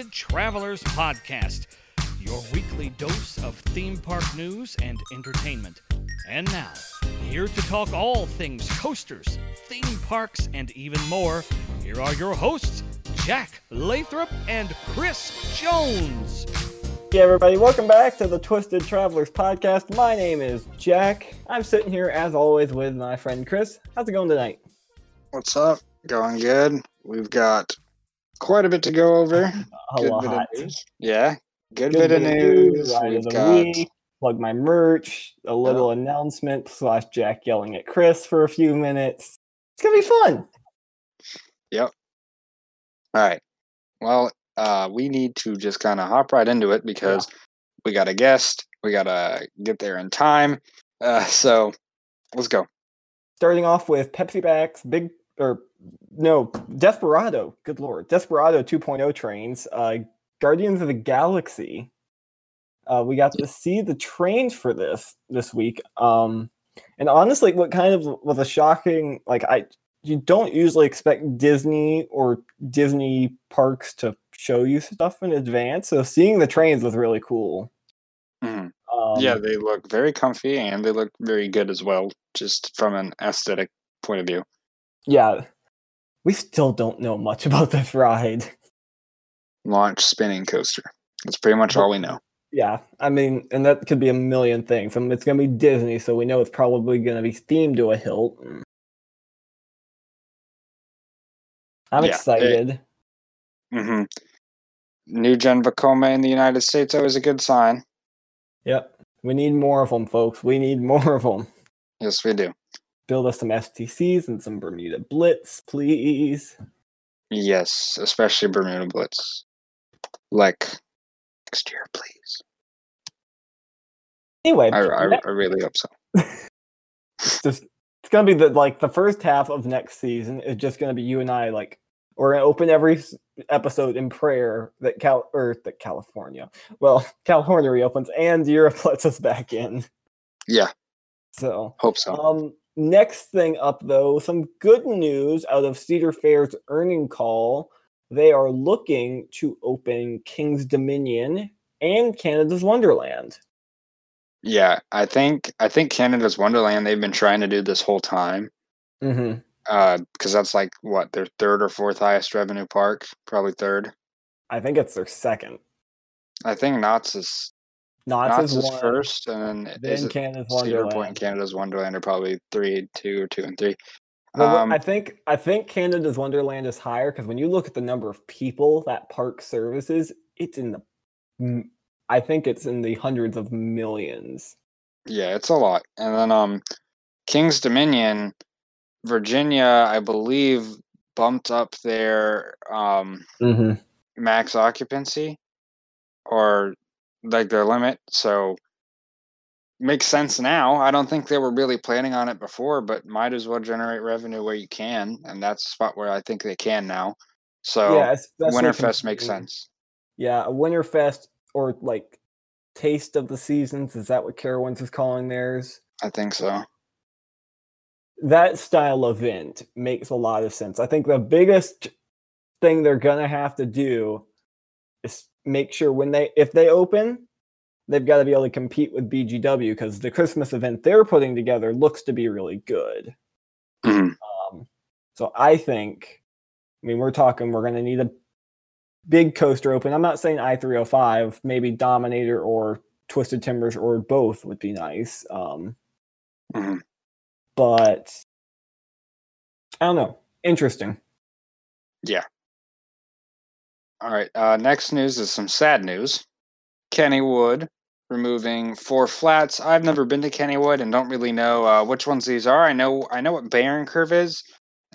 Twisted Travelers Podcast, your weekly dose of theme park news and entertainment. And now, here to talk all things coasters, theme parks, and even more, here are your hosts, Jack Lathrop and Chris Jones. Hey everybody, welcome back to the Twisted Travelers podcast. My name is Jack. I'm sitting here as always with my friend Chris. How's it going tonight? What's up? Going good. We've got quite a bit to go over. A good lot. bit of news. Yeah, good, Good bit of news. ride We've got week, plug my merch, a little announcement slash Jack yelling at Chris for a few minutes. It's gonna be fun. Yep. All right. Well, uh, we need to just kind of hop right into it because we got a guest. We gotta get there in time. Uh, so let's go. Starting off with Pepsi Backs, big or no, Desperado. Good lord, Desperado 2.0 trains. Uh, Guardians of the Galaxy. Uh, we got to see the trains for this this week. Um, and honestly, what kind of was a shocking like I you don't usually expect Disney or Disney parks to show you stuff in advance. So seeing the trains was really cool. Mhm. Um, yeah, they look very comfy and they look very good as well, just from an aesthetic point of view. yeah. We still don't know much about this ride. Launch spinning coaster. That's pretty much all we know. Yeah, I mean, and that could be a million things. I mean, it's going to be Disney, so we know it's probably going to be themed to a hilt. I'm Yeah, it- excited. hmm New Gen Vekoma in the United States always a good sign. Yep, we need more of them, folks. We need more of them. Yes, we do. Build us some STCs and some Bermuda Blitz, please. Yes, especially Bermuda Blitz. Like next year, please. Anyway, I, I, ne- I really hope so. just it's gonna be the like the first half of next season is just gonna be you and I like we're gonna open every episode in prayer that Cal or that California, well California reopens and Europe lets us back in. Yeah, So hope so. um next thing up though, some good news out of Cedar Fair's earning call. They are looking to open King's Dominion and Canada's Wonderland. yeah, I think I think Canada's Wonderland they've been trying to do this whole time. Mm-hmm. Uh, because that's like what their third or fourth highest revenue park, probably third. I think it's their second. I think Knott's is Knott's, is one. first, and then, then is it Canada's Cedar Wonderland. Point and Canada's Wonderland are probably three, two, or two and three. Well, Um, I think I think Canada's Wonderland is higher because when you look at the number of people that park services, it's in the, I think it's in the hundreds of millions. Yeah, it's a lot. And then um King's Dominion, Virginia, I believe bumped up their um Mm-hmm. max occupancy or like their limit. So makes sense now. I don't think they were really planning on it before, but might as well generate revenue where you can, and that's a spot where I think they can now. So yeah, Winterfest makes sense. Yeah, a Winterfest or like Taste of the Seasons. Is that what Carowinds is calling theirs? I think so. that style event makes a lot of sense. I think the biggest thing they're gonna have to do make sure when they if they open, they've got to be able to compete with BGW because the Christmas event they're putting together looks to be really good. Mhm. Um, so I think, I mean, we're talking we're gonna need a big coaster open. I'm not saying I three hundred five, maybe Dominator or Twisted Timbers or both would be nice. Um, Mhm. but I don't know. Interesting. All right. Uh, next news is some sad news. Kennywood removing four flats. I've never been to Kennywood and don't really know uh, which ones these are. I know I know what Bayern Kurve is,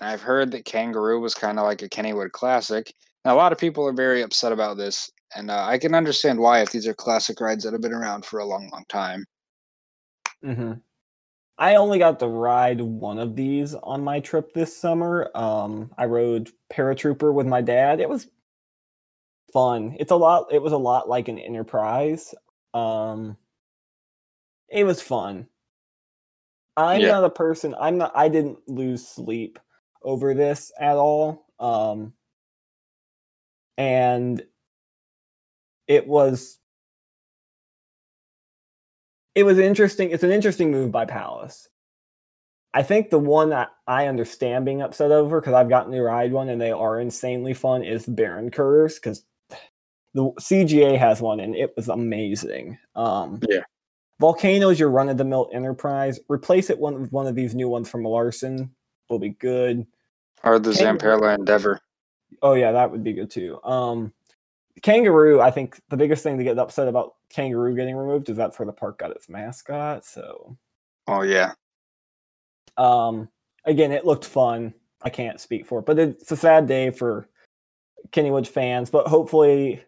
I've heard that Kangaroo was kind of like a Kennywood classic. A lot of people are very upset about this, and uh, I can understand why if these are classic rides that have been around for a long, long time. hmm I only got to ride one of these on my trip this summer. Um, I rode Paratrooper with my dad. It was fun. It's a lot. It was a lot like an Enterprise. Um, it was fun. I'm Yeah. not a person. I'm not. I didn't lose sleep over this at all. Um, and it was it was interesting. It's an interesting move by Palace. I think the one that I understand being upset over because I've gotten to ride one and they are insanely fun is the Bayern Kurves because the CGA has one and it was amazing. Um, Yeah. Volcano is your run of the mill enterprise. Replace it one with one of these new ones from Larson will be good. Or the. Zamperla Endeavor. Oh yeah, that would be good too. Um, kangaroo. I think the biggest thing to get upset about kangaroo getting removed is that's where the park got its mascot. So Oh yeah. um, again, it looked fun. I can't speak for it, but it's a sad day for Kennywood fans. But hopefully,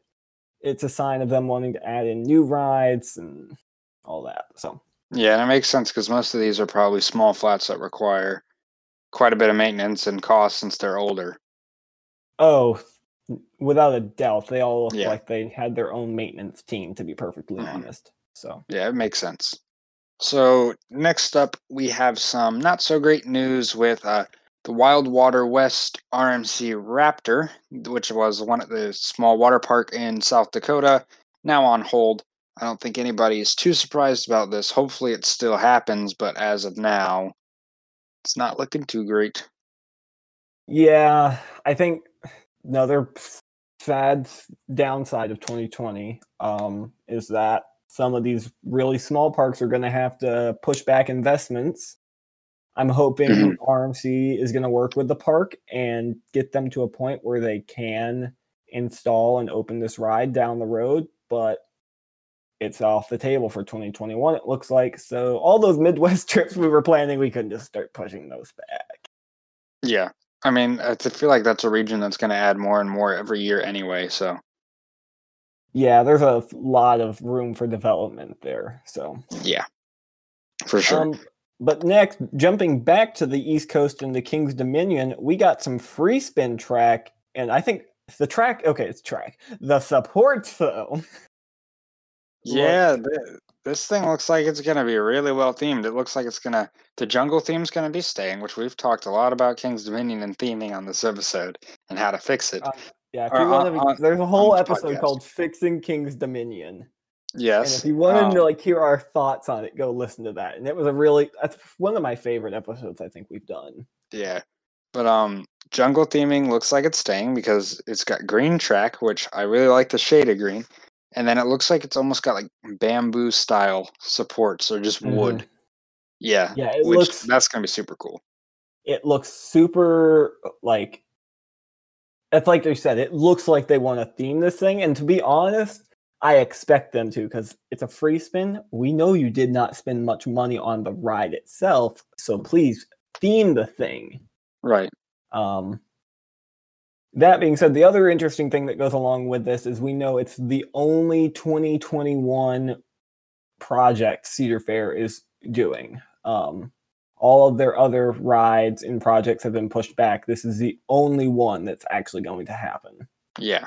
it's a sign of them wanting to add in new rides and all that. So Yeah, and it makes sense because most of these are probably small flats that require quite a bit of maintenance and cost since they're older. oh, without a doubt, they all look Yeah. like they had their own maintenance team. To be perfectly Mhm. honest, so. Yeah, it makes sense. So next up, we have some not so great news with uh, the Wild Water West RMC Raptor, which was one of the small water park in South Dakota, now on hold. I don't think anybody is too surprised about this. Hopefully, it still happens, but as of now, it's not looking too great. Yeah, I think another sad downside of 2020 um, is that some of these really small parks are going to have to push back investments. I'm hoping Mhm. RMC is going to work with the park and get them to a point where they can install and open this ride down the road, but it's off the table for 2021 it looks like. So all those Midwest trips we were planning, we couldn't just start pushing those back. Yeah, I mean, I feel like that's a region that's going to add more and more every year anyway. So Yeah, there's a lot of room for development there. So, yeah, for sure. um, but next, jumping back to the East Coast and the King's Dominion, we got some free spin track, and I think the track. Okay, it's track. The support though. Yeah, th- this thing looks like it's going to be really well themed. It looks like it's going to, the jungle theme's going to be staying, which we've talked a lot about King's Dominion and theming on this episode and how to fix it. Uh, Yeah, if you want to, there's a whole episode podcast. called "Fixing King's Dominion," and yes. if you wanted um, to like hear our thoughts on it, go listen to that. And it was a really that's one of my favorite episodes I think we've done. Yeah. But um jungle theming looks like it's staying because it's got green track, which I really like the shade of green. And then it looks like it's almost got like bamboo style supports or just wood. Yeah. Yeah, it which looks that's gonna be super cool. it looks super like it's like you said it looks like they want to theme this thing and to be honest i expect them to because it's a free spin we know you did not spend much money on the ride itself so please theme the thing Right. um that being said the other interesting thing that goes along with this is we know it's the only 2021 project cedar fair is doing um all of their other rides and projects have been pushed back. This is the only one that's actually going to happen. Yeah.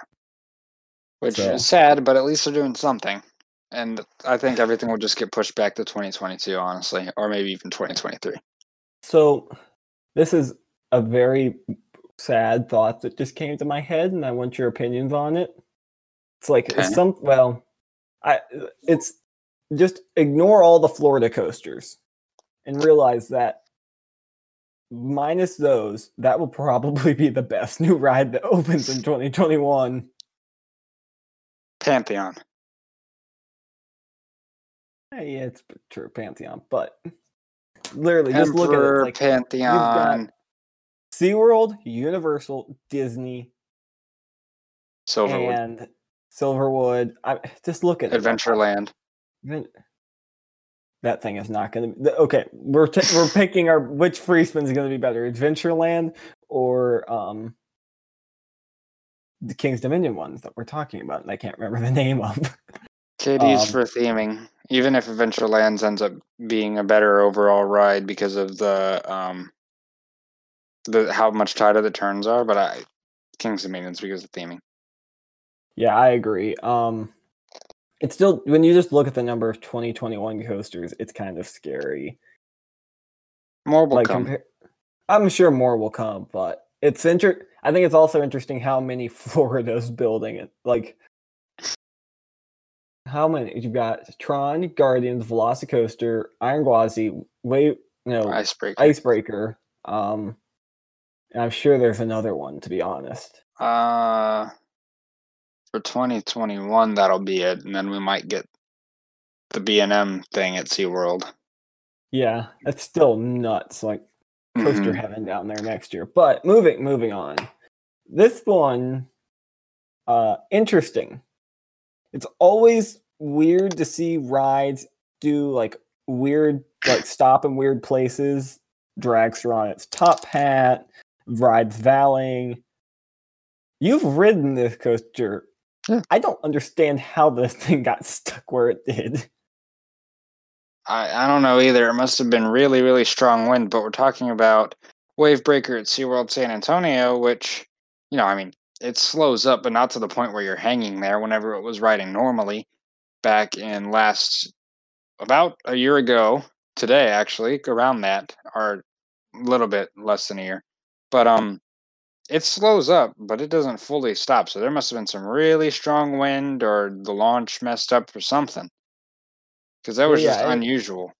Which So- is sad, but at least they're doing something. And I think everything will just get pushed back to 2022, honestly, or maybe even 2023. So, this is a very sad thought that just came to my head, and I want your opinions on it. It's like Okay. it's some well, I it's just ignore all the Florida coasters and realize that minus those, that will probably be the best new ride that opens in 2021. Pantheon. Eh, Yeah, it's true, Pantheon, but literally just look at it. Emperor, Like Pantheon, SeaWorld, Universal, Disney, Silverwood, and Silverwood. I just look at. Adventureland. Even- That thing is not going to be okay. We're t- we're picking our which free spin is going to be better, Adventureland or um the King's Dominion ones that we're talking about, and I can't remember the name of. KD's Um, for theming. Even if Adventurelands ends up being a better overall ride because of the um the how much tighter the turns are, but I King's Dominion's because of theming. Yeah, I agree. Um, it's still when you just look at the number of 2021 coasters, it's kind of scary. More will like come. compar- I'm sure more will come, but it's inter. I think it's also interesting how many Florida's building it. Like how many? You've got Tron, Guardians, Velocicoaster, Iron Gwazi, Wave, no, Icebreaker. Icebreaker. Um, I'm sure there's another one, to be honest. Uh, for 2021, that'll be it, and then we might get the B and M thing at SeaWorld. Yeah, that's still nuts. Like coaster Mhm. heaven down there next year. But moving moving on. This one uh interesting. It's always weird to see rides do like weird like stop in weird places. Dragster on its top hat, rides valing. You've ridden this coaster. Yeah. I don't understand how this thing got stuck where it did. I, I don't know either. It must have been really, really strong wind, but we're talking about Wave Breaker at SeaWorld San Antonio, which, you know, I mean, it slows up, but not to the point where you're hanging there whenever it was riding normally. Back in last, about a year ago, today actually, around that, or a little bit less than a year. But um, it slows up, but it doesn't fully stop. So there must have been some really strong wind, or the launch messed up, or something. Because that was just yeah, it- unusual.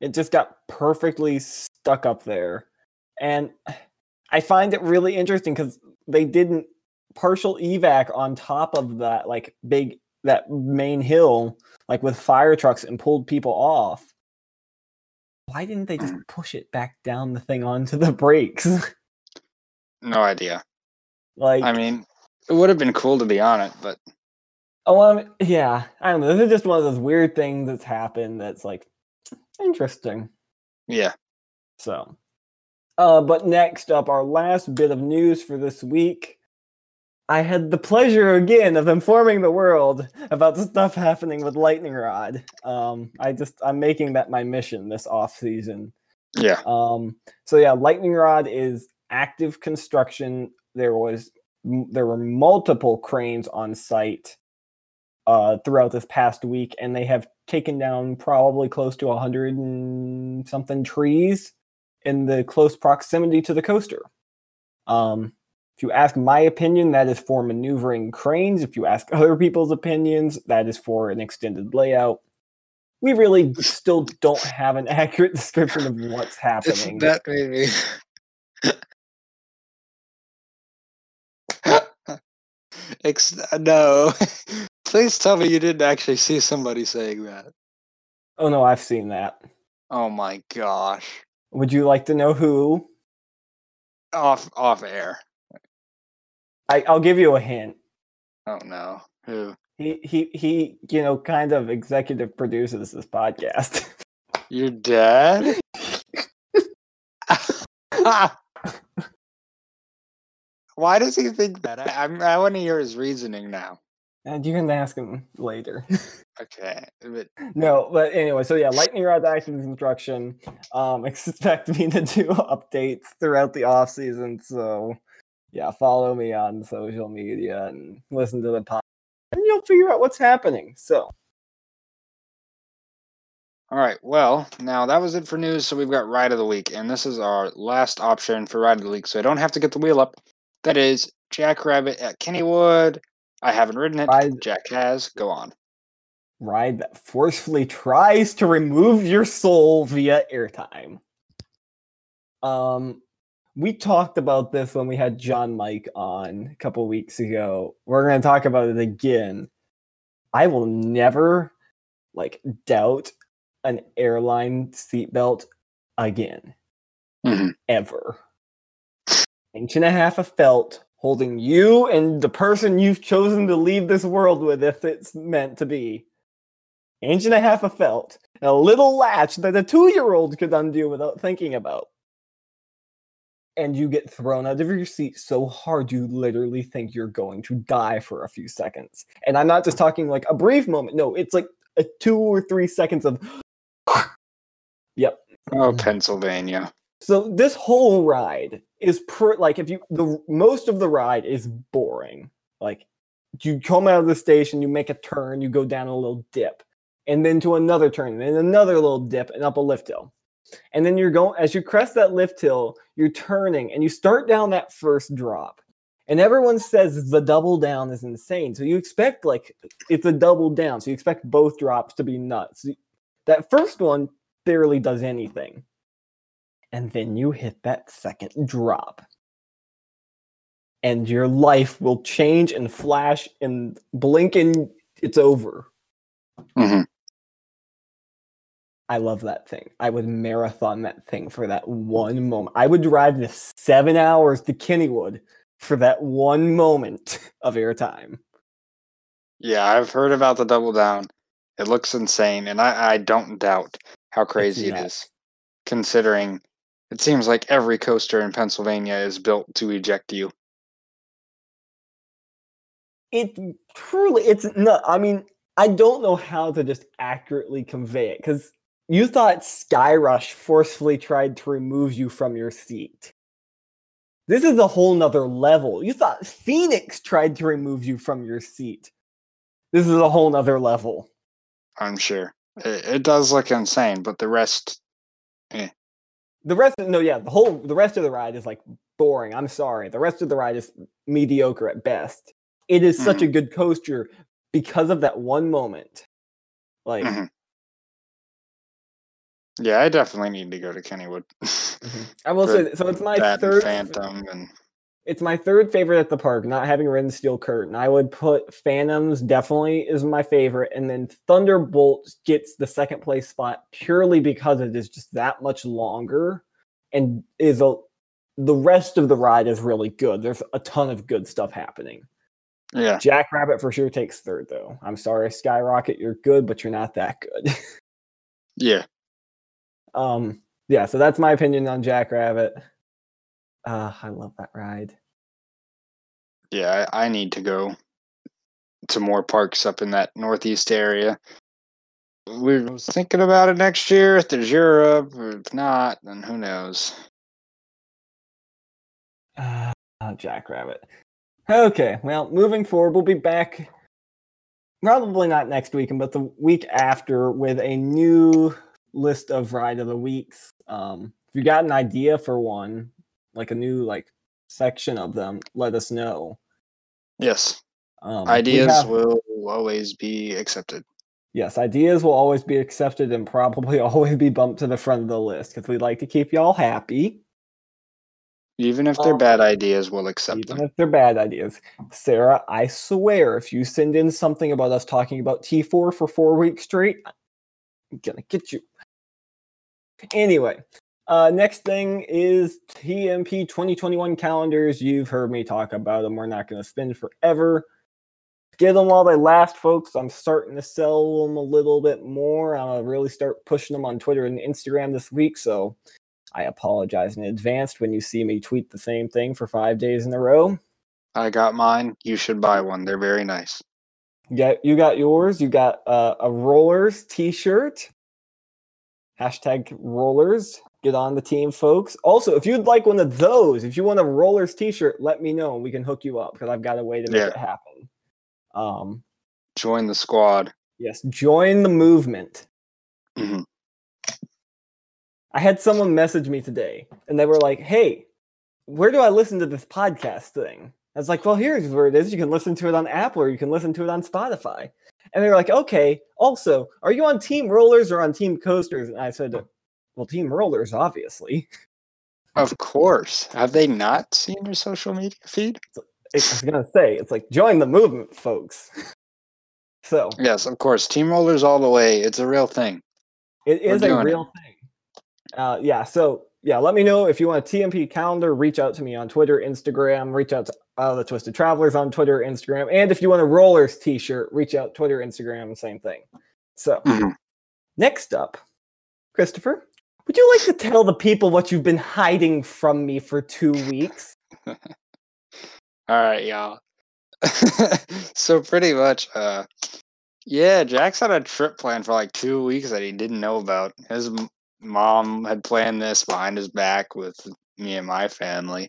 it just got perfectly stuck up there and i find it really interesting because they didn't partial evac on top of that like big that main hill like with fire trucks and pulled people off why didn't they just mm. push it back down the thing onto the brakes No idea. like I mean, it would have been cool to be on it, but I mean, yeah i don't know this is just one of those weird things that's happened that's like interesting yeah. So, uh, but next up, our last bit of news for this week. I had the pleasure again of informing the world about the stuff happening with Lightning Rod. Um, I just I'm making that my mission this off season. Yeah. Um, so yeah, Lightning Rod is active construction. There was there were multiple cranes on site uh, throughout this past week, and they have taken down probably close to a hundred and something trees in the close proximity to the coaster. Um, if you ask my opinion, that is for maneuvering cranes. If you ask other people's opinions, that is for an extended layout. We really still don't have an accurate description of what's happening. that made me. Ex- no. Please tell me you didn't actually see somebody saying that. oh no, I've seen that. Oh my gosh. Would you like to know who? Off off air. I, I'll give you a hint. Oh no. Who? He he he, you know, kind of executive produces this podcast. Your dad? Why does he think that? I, I'm, I want to hear his reasoning now. And you can ask him later. Okay, but no, but anyway, so yeah, lightning rod action construction. Um, expect me to do updates throughout the off season. So yeah, follow me on social media and listen to the podcast, and you'll figure out what's happening. So All right. Well, now that was it for news. So we've got ride of the week, and this is our last option for ride of the week. So I don't have to get the wheel up. That is Jackrabbit at Kennywood. I haven't ridden it. Ride- Jack has. Go on. ride that forcefully tries to remove your soul via airtime. Um, we talked about this when we had John Mike on a couple weeks ago. We're going to talk about it again. I will never like doubt an airline seatbelt again, Mhm. ever. Inch and a half of felt holding you and the person you've chosen to leave this world with if it's meant to be inch and a half of felt, a little latch that a two year old could undo without thinking about. And you get thrown out of your seat so hard you literally think you're going to die for a few seconds. And I'm not just talking like a brief moment. No, it's like a two or three seconds of. yep. Oh, Pennsylvania. So this whole ride is per like if you the most of the ride is boring. Like you come out of the station, you make a turn, you go down a little dip, and then to another turn, and then another little dip, and up a lift hill. And then you're going as you crest that lift hill, you're turning and you start down that first drop. And everyone says the double down is insane. So you expect like it's a double down. So you expect both drops to be nuts. That first one barely does anything. And then you hit that second drop. And your life will change and flash and blink and it's over. hmm I love that thing. I would marathon that thing for that one moment. I would drive the seven hours to Kennywood for that one moment of airtime. Yeah, I've heard about the double down. It looks insane, and I, I don't doubt how crazy it is, considering it seems like every coaster in Pennsylvania is built to eject you. It truly, it's not. I mean, I don't know how to just accurately convey it because you thought Skyrush forcefully tried to remove you from your seat. This is a whole nother level. You thought Phoenix tried to remove you from your seat. This is a whole nother level. I'm sure it, it does look insane, but the rest, eh, The rest, of, no, yeah, the whole, the rest of the ride is like boring. I'm sorry. The rest of the ride is mediocre at best. It is such a good coaster because of that one moment. Like, Mhm. yeah, I definitely need to go to Kennywood. I will say, so it's my third. Phantom and It's my third favorite at the park, not having ridden Steel Curtain. I would put Phantoms definitely is my favorite, and then Thunderbolt gets the second place spot purely because it is just that much longer and is a the rest of the ride is really good. There's a ton of good stuff happening. yeah, Jackrabbit for sure takes third though. I'm sorry, Skyrocket, you're good, but you're not that good. yeah. um, yeah, so that's my opinion on Jackrabbit. Uh, I love that ride. Yeah, I, I need to go to more parks up in that northeast area. We was thinking about it next year. If there's Europe, or if not, then who knows? Uh, Jackrabbit. Okay, well, moving forward, we'll be back probably not next weekend, but the week after with a new list of ride of the weeks. Um, if you got an idea for one, like a new like section of them, let us know. Yes, Um, ideas have- will always be accepted. yes, ideas will always be accepted and probably always be bumped to the front of the list because we like to keep y'all happy. Even if they're Um, bad ideas, we'll accept even them. if they're bad ideas. Sarah, I swear, if you send in something about us talking about T4 for four weeks straight, I'm gonna get you. Anyway, uh, next thing is TMP 2021 calendars. You've heard me talk about them. We're not gonna spend forever. Get them while they last, folks. I'm starting to sell them a little bit more. I'm really start pushing them on Twitter and Instagram this week. So I apologize in advance when you see me tweet the same thing for five days in a row. I got mine. You should buy one. They're very nice. Yeah, you got yours. You got uh, a rollers T-shirt. Hashtag rollers. Get on the team, folks. Also, if you'd like one of those, if you want a rollers T-shirt, let me know and we can hook you up because I've got a way to make Yeah. it happen. Um, Join the squad. yes, join the movement. Mhm. I had someone message me today, and they were like, "Hey, where do I listen to this podcast thing?" I was like, "Well, here's where it is. You can listen to it on Apple, or you can listen to it on Spotify." And they were like, "Okay. Also, are you on Team Rollers or on Team Coasters?" And I said, "Well, Team Rollers, obviously." Of course. Have they not seen your social media feed? I was gonna say, it's like join the movement, folks. so Yes, of course. Team rollers all the way. It's a real thing. It We're is a doing it. real thing. Uh, yeah. So yeah, let me know if you want a TMP calendar. Reach out to me on Twitter, Instagram. Reach out to uh, the Twisted Travelers on Twitter, Instagram, and if you want a Rollers T-shirt, reach out Twitter, Instagram, same thing. So Mhm. next up, Christopher, would you like to tell the people what you've been hiding from me for two weeks? All right, y'all. so pretty much, uh, yeah, Jack's had a trip planned for like two weeks that he didn't know about. His m- mom had planned this behind his back with me and my family.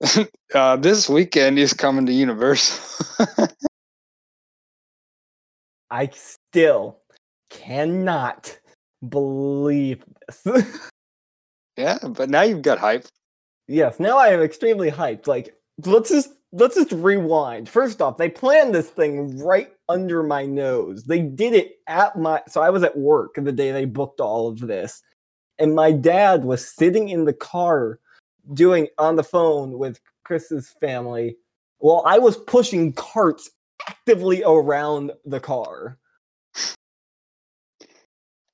uh, this weekend he's coming to Universal. I still cannot believe this. yeah, but now you've got hype. Yes, now I am extremely hyped. Like let's just let's just rewind. First off, they planned this thing right under my nose. They did it at my so I was at work the day they booked all of this. And my dad was sitting in the car doing on the phone with Chris's family while I was pushing carts actively around the car.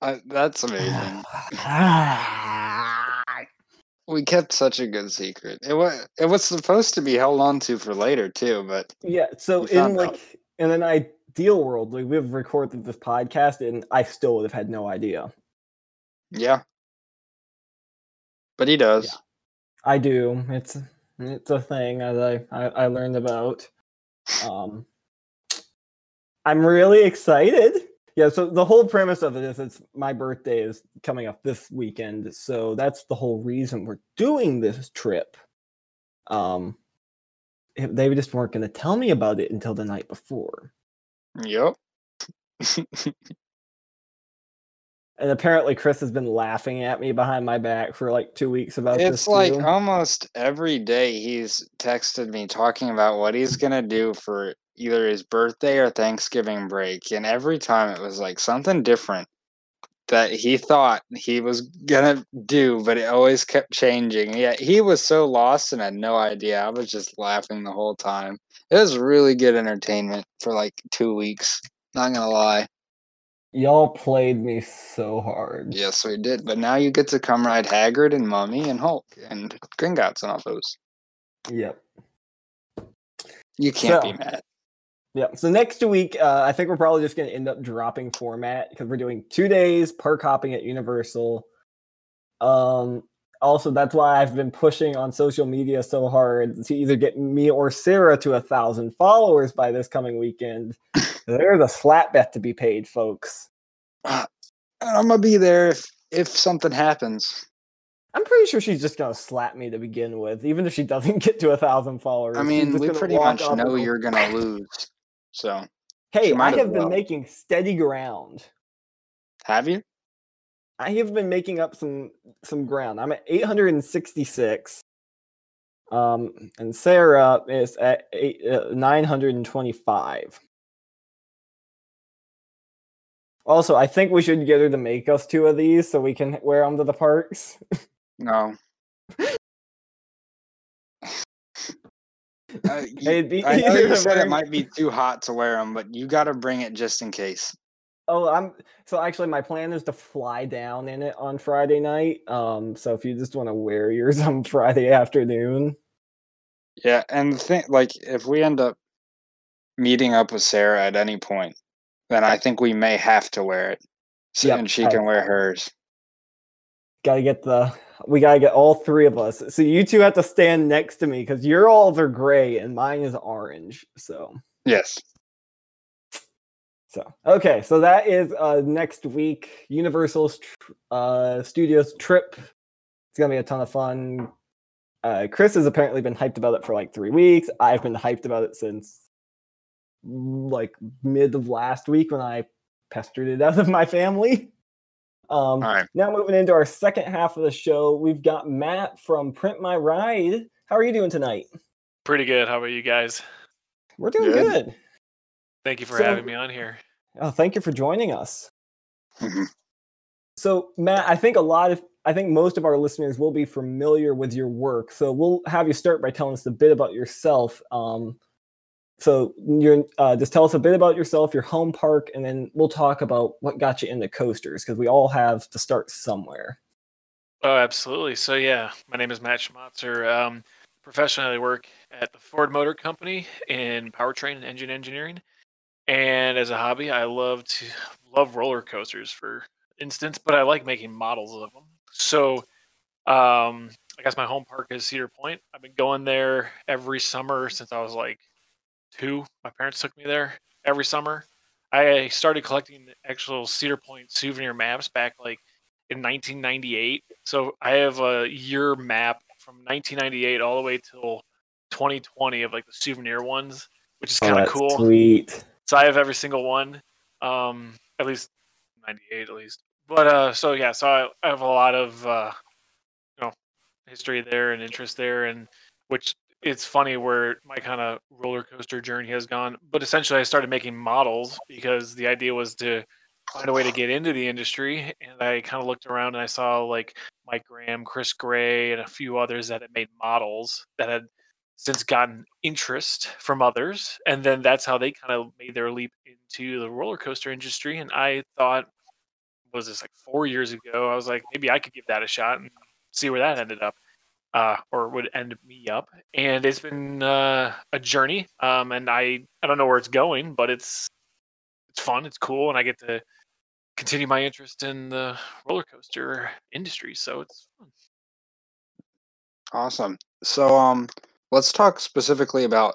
Uh, that's amazing. we kept such a good secret. It was it was supposed to be held on to for later too, but yeah. So in like out. in an ideal world, like we've recorded this podcast, and I still would have had no idea. yeah. But he does. I do. It's it's a thing as I I, I learned about. Um, I'm really excited. Yeah. So the whole premise of it is it's my birthday is coming up this weekend, so that's the whole reason we're doing this trip. Um, they just weren't going to tell me about it until the night before. Yep. And apparently, Chris has been laughing at me behind my back for like two weeks about this. it's like too. almost every day he's texted me talking about what he's gonna do for either his birthday or Thanksgiving break, and every time it was like something different that he thought he was gonna do, but it always kept changing. Yeah, he was so lost and had no idea. I was just laughing the whole time. It was really good entertainment for like two weeks. Not gonna lie. Y'all played me so hard. Yes, we did. But now you get to come ride Hagrid and Mummy and Hulk and Gringotts and all those. Yep. You can't be mad. Yeah. So next week, uh, I think we're probably just going to end up dropping format because we're doing two days park hopping at Universal. Um. Also, that's why I've been pushing on social media so hard to either get me or Sarah to a thousand followers by this coming weekend. There's a slap bet to be paid, folks. I'm gonna be there if if something happens. I'm pretty sure she's just gonna slap me to begin with, even if she doesn't get to a thousand followers. I mean, we pretty much know you're gonna lose. So Hey, I have been well. making steady ground. have you? I have been making up some some ground. I'm at 866. Um, and Sarah is at eight, uh, 925. Also, I think we should get her to make us two of these so we can wear them to the parks. No. Uh, y- It'd be I know you said it might be too hot to wear them, but you got to bring it just in case. Oh, I'm so actually my plan is to fly down in it on Friday night. Um, so if you just want to wear yours on Friday afternoon, Yeah, and the thing, like, if we end up meeting up with Sarah at any point, then I think we may have to wear it, so, Yep, and she I- can wear hers. gotta get the we gotta get all three of us. So you two have to stand next to me because your alls are gray and mine is orange. So Yes. so okay, so that is uh next week Universal's tr- uh Studios trip. It's gonna be a ton of fun. Uh, Chris has apparently been hyped about it for like three weeks. I've been hyped about it since like mid of last week when I pestered it out of my family. Um, All right. now moving into our second half of the show, we've got Matt from Print My Ride. How are you doing tonight? Pretty good. How about you guys? We're doing Good. good. Thank you for So- having me on here. Oh, thank you for joining us. Mhm. So, Matt, I think a lot of, I think most of our listeners will be familiar with your work. So, we'll have you start by telling us a bit about yourself. Um, so, you're uh, just tell us a bit about yourself, your home park, and then we'll talk about what got you into coasters because we all have to start somewhere. Oh, absolutely. So yeah, my name is Matt Schmatzer. Um, professionally, I work at the Ford Motor Company in powertrain and engine engineering. And as a hobby, I love to love roller coasters, for instance, but I like making models of them. So, um, I guess my home park is Cedar Point. I've been going there every summer since I was like two. My parents took me there every summer. I started collecting the actual Cedar Point souvenir maps back like in 1998. So I have a year map from 1998 all the way till 2020 of like the souvenir ones, which is kind of Oh, cool. Sweet. So I have every single one, um, at least 98 at least. But uh, so yeah, so I, I have a lot of uh, you know history there and interest there, and which it's funny where my kind of roller coaster journey has gone. But essentially, I started making models because the idea was to find a way to get into the industry. And I kind of looked around and I saw like Mike Graham, Chris Gray, and a few others that had made models that had since gotten interest from others. And then that's how they kind of made their leap into the roller coaster industry. And I thought, was this like four years ago? I was like, maybe I could give that a shot and see where that ended up. Uh, or would end me up, and it's been uh, a journey. Um, and I I don't know where it's going, but it's it's fun, it's cool, and I get to continue my interest in the roller coaster industry. So it's fun. Awesome. So um let's talk specifically about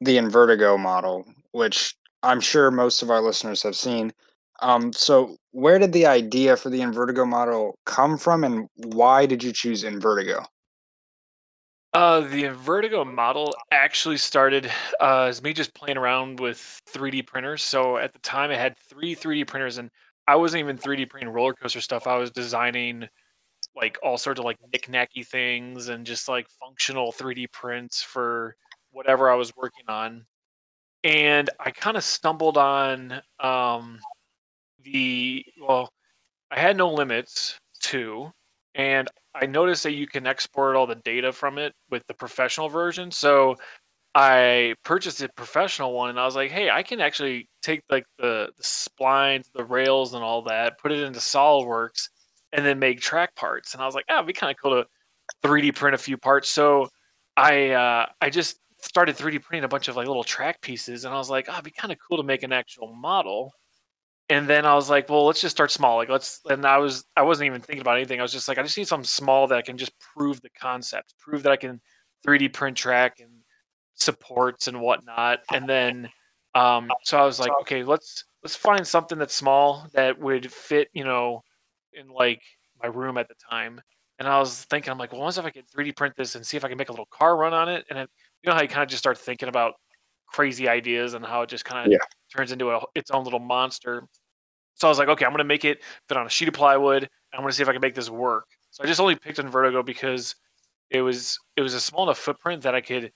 the Invertigo model, which I'm sure most of our listeners have seen. Um so where did the idea for the Invertigo model come from and why did you choose Invertigo? Uh, the Invertigo model actually started uh, as me just playing around with 3D printers. So at the time, I had three 3D printers, and I wasn't even 3D printing roller coaster stuff. I was designing like all sorts of like knick-knacky things and just like functional 3D prints for whatever I was working on. And I kind of stumbled on um, the well, I had no limits too, and I noticed that you can export all the data from it with the professional version. So I purchased a professional one, and I was like, "Hey, I can actually take like the, the splines, the rails, and all that, put it into SolidWorks, and then make track parts." And I was like, "Ah, it'd be kind of cool to 3D print a few parts." So I uh, I just started 3D printing a bunch of like little track pieces, and I was like, "Oh, it'd be kind of cool to make an actual model." And then I was like, "Well, let's just start small. Like, let's." And I was I wasn't even thinking about anything. I was just like, I just need something small that I can just prove the concept, prove that I can 3D print track and supports and whatnot. And then um, so I was like, okay, let's let's find something that's small that would fit, you know, in like my room at the time. And I was thinking, I'm like, well, what if I could 3D print this and see if I can make a little car run on it? And it, you know how you kind of just start thinking about crazy ideas and how it just kind of Yeah. turns into a, its own little monster. So I was like, okay, I'm gonna make it fit on a sheet of plywood. I'm gonna see if I can make this work. So I just only picked Invertigo because it was it was a small enough footprint that I could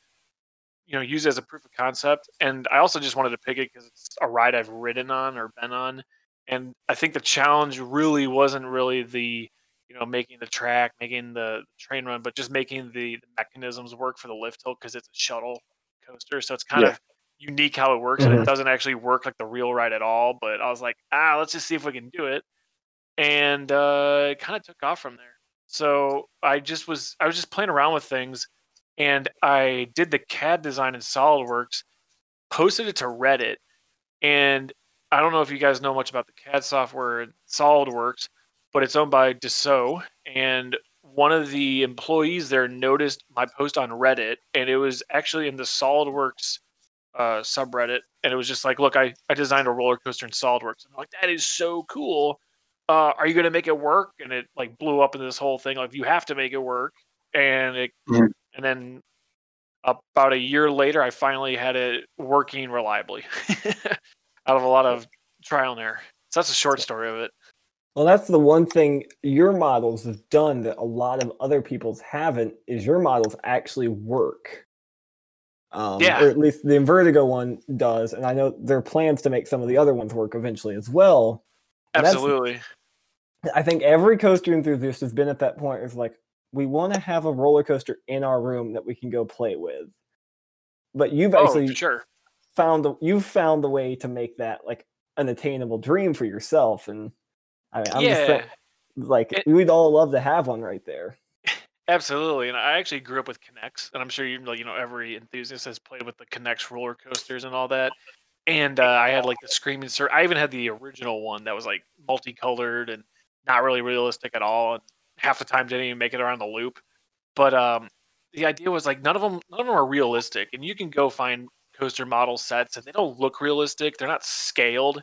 you know use it as a proof of concept and i also just wanted to pick it because it's a ride i've ridden on or been on and i think the challenge really wasn't really the you know making the track making the train run but just making the, the mechanisms work for the lift hill because it's a shuttle coaster so it's kind Yeah. of unique how it works and Mhm. it doesn't actually work like the real ride at all but i was like ah let's just see if we can do it and uh, it kind of took off from there so i just was i was just playing around with things and I did the CAD design in SolidWorks, posted it to Reddit, and I don't know if you guys know much about the CAD software in SolidWorks, but it's owned by Dassault, and one of the employees there noticed my post on Reddit, and it was actually in the SolidWorks uh, subreddit, and it was just like, "Look, I I designed a roller coaster in SolidWorks." And I'm like, "That is so cool! Uh, are you going to make it work?" And it like blew up into this whole thing like, "You have to make it work," and it Mhm. and then about a year later, I finally had it working reliably out of a lot of trial and error. So that's a short story of it. Well, that's the one thing your models have done that a lot of other people's haven't. Is your models actually work? Um, Yeah. Or at least the Invertigo one does, and I know there are plans to make some of the other ones work eventually as well. And Absolutely. I think every coaster enthusiast has been at that point. Is like, we want to have a roller coaster in our room that we can go play with. But you've Oh, actually for sure. found the you've found the way to make that like an attainable dream for yourself, and I mean, I'm just yeah, saying, like It- we'd all love to have one right there. Absolutely. And I actually grew up with K'NEX, and I'm sure you you know every enthusiast has played with the K'NEX roller coasters and all that. And uh, I had like the screaming sir. I even had the original one that was like multicolored and not really realistic at all. And half the time didn't even make it around the loop. But um, the idea was like none of them none of them are realistic, and you can go find coaster model sets and they don't look realistic. They're not scaled.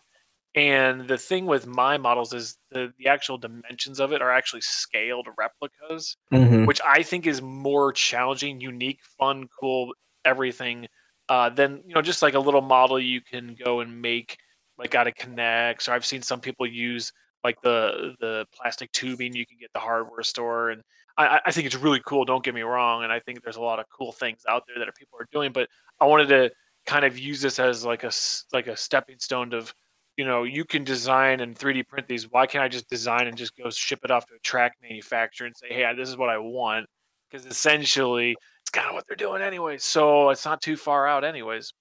And the thing with my models is the, the actual dimensions of it are actually scaled replicas Mm-hmm. which I think is more challenging, unique, fun, cool, everything. Uh, than you know, just like a little model you can go and make like out of K'NEX. Or I've seen some people use like the the plastic tubing you can get the hardware store, and I, I think it's really cool. Don't get me wrong, and I think there's a lot of cool things out there that people are doing. But I wanted to kind of use this as like a like a stepping stone of you know you can design and 3D print these. Why can't I just design and just go ship it off to a track manufacturer and say, hey, this is what I want? Because essentially it's kind of what they're doing anyway. So it's not too far out, anyways.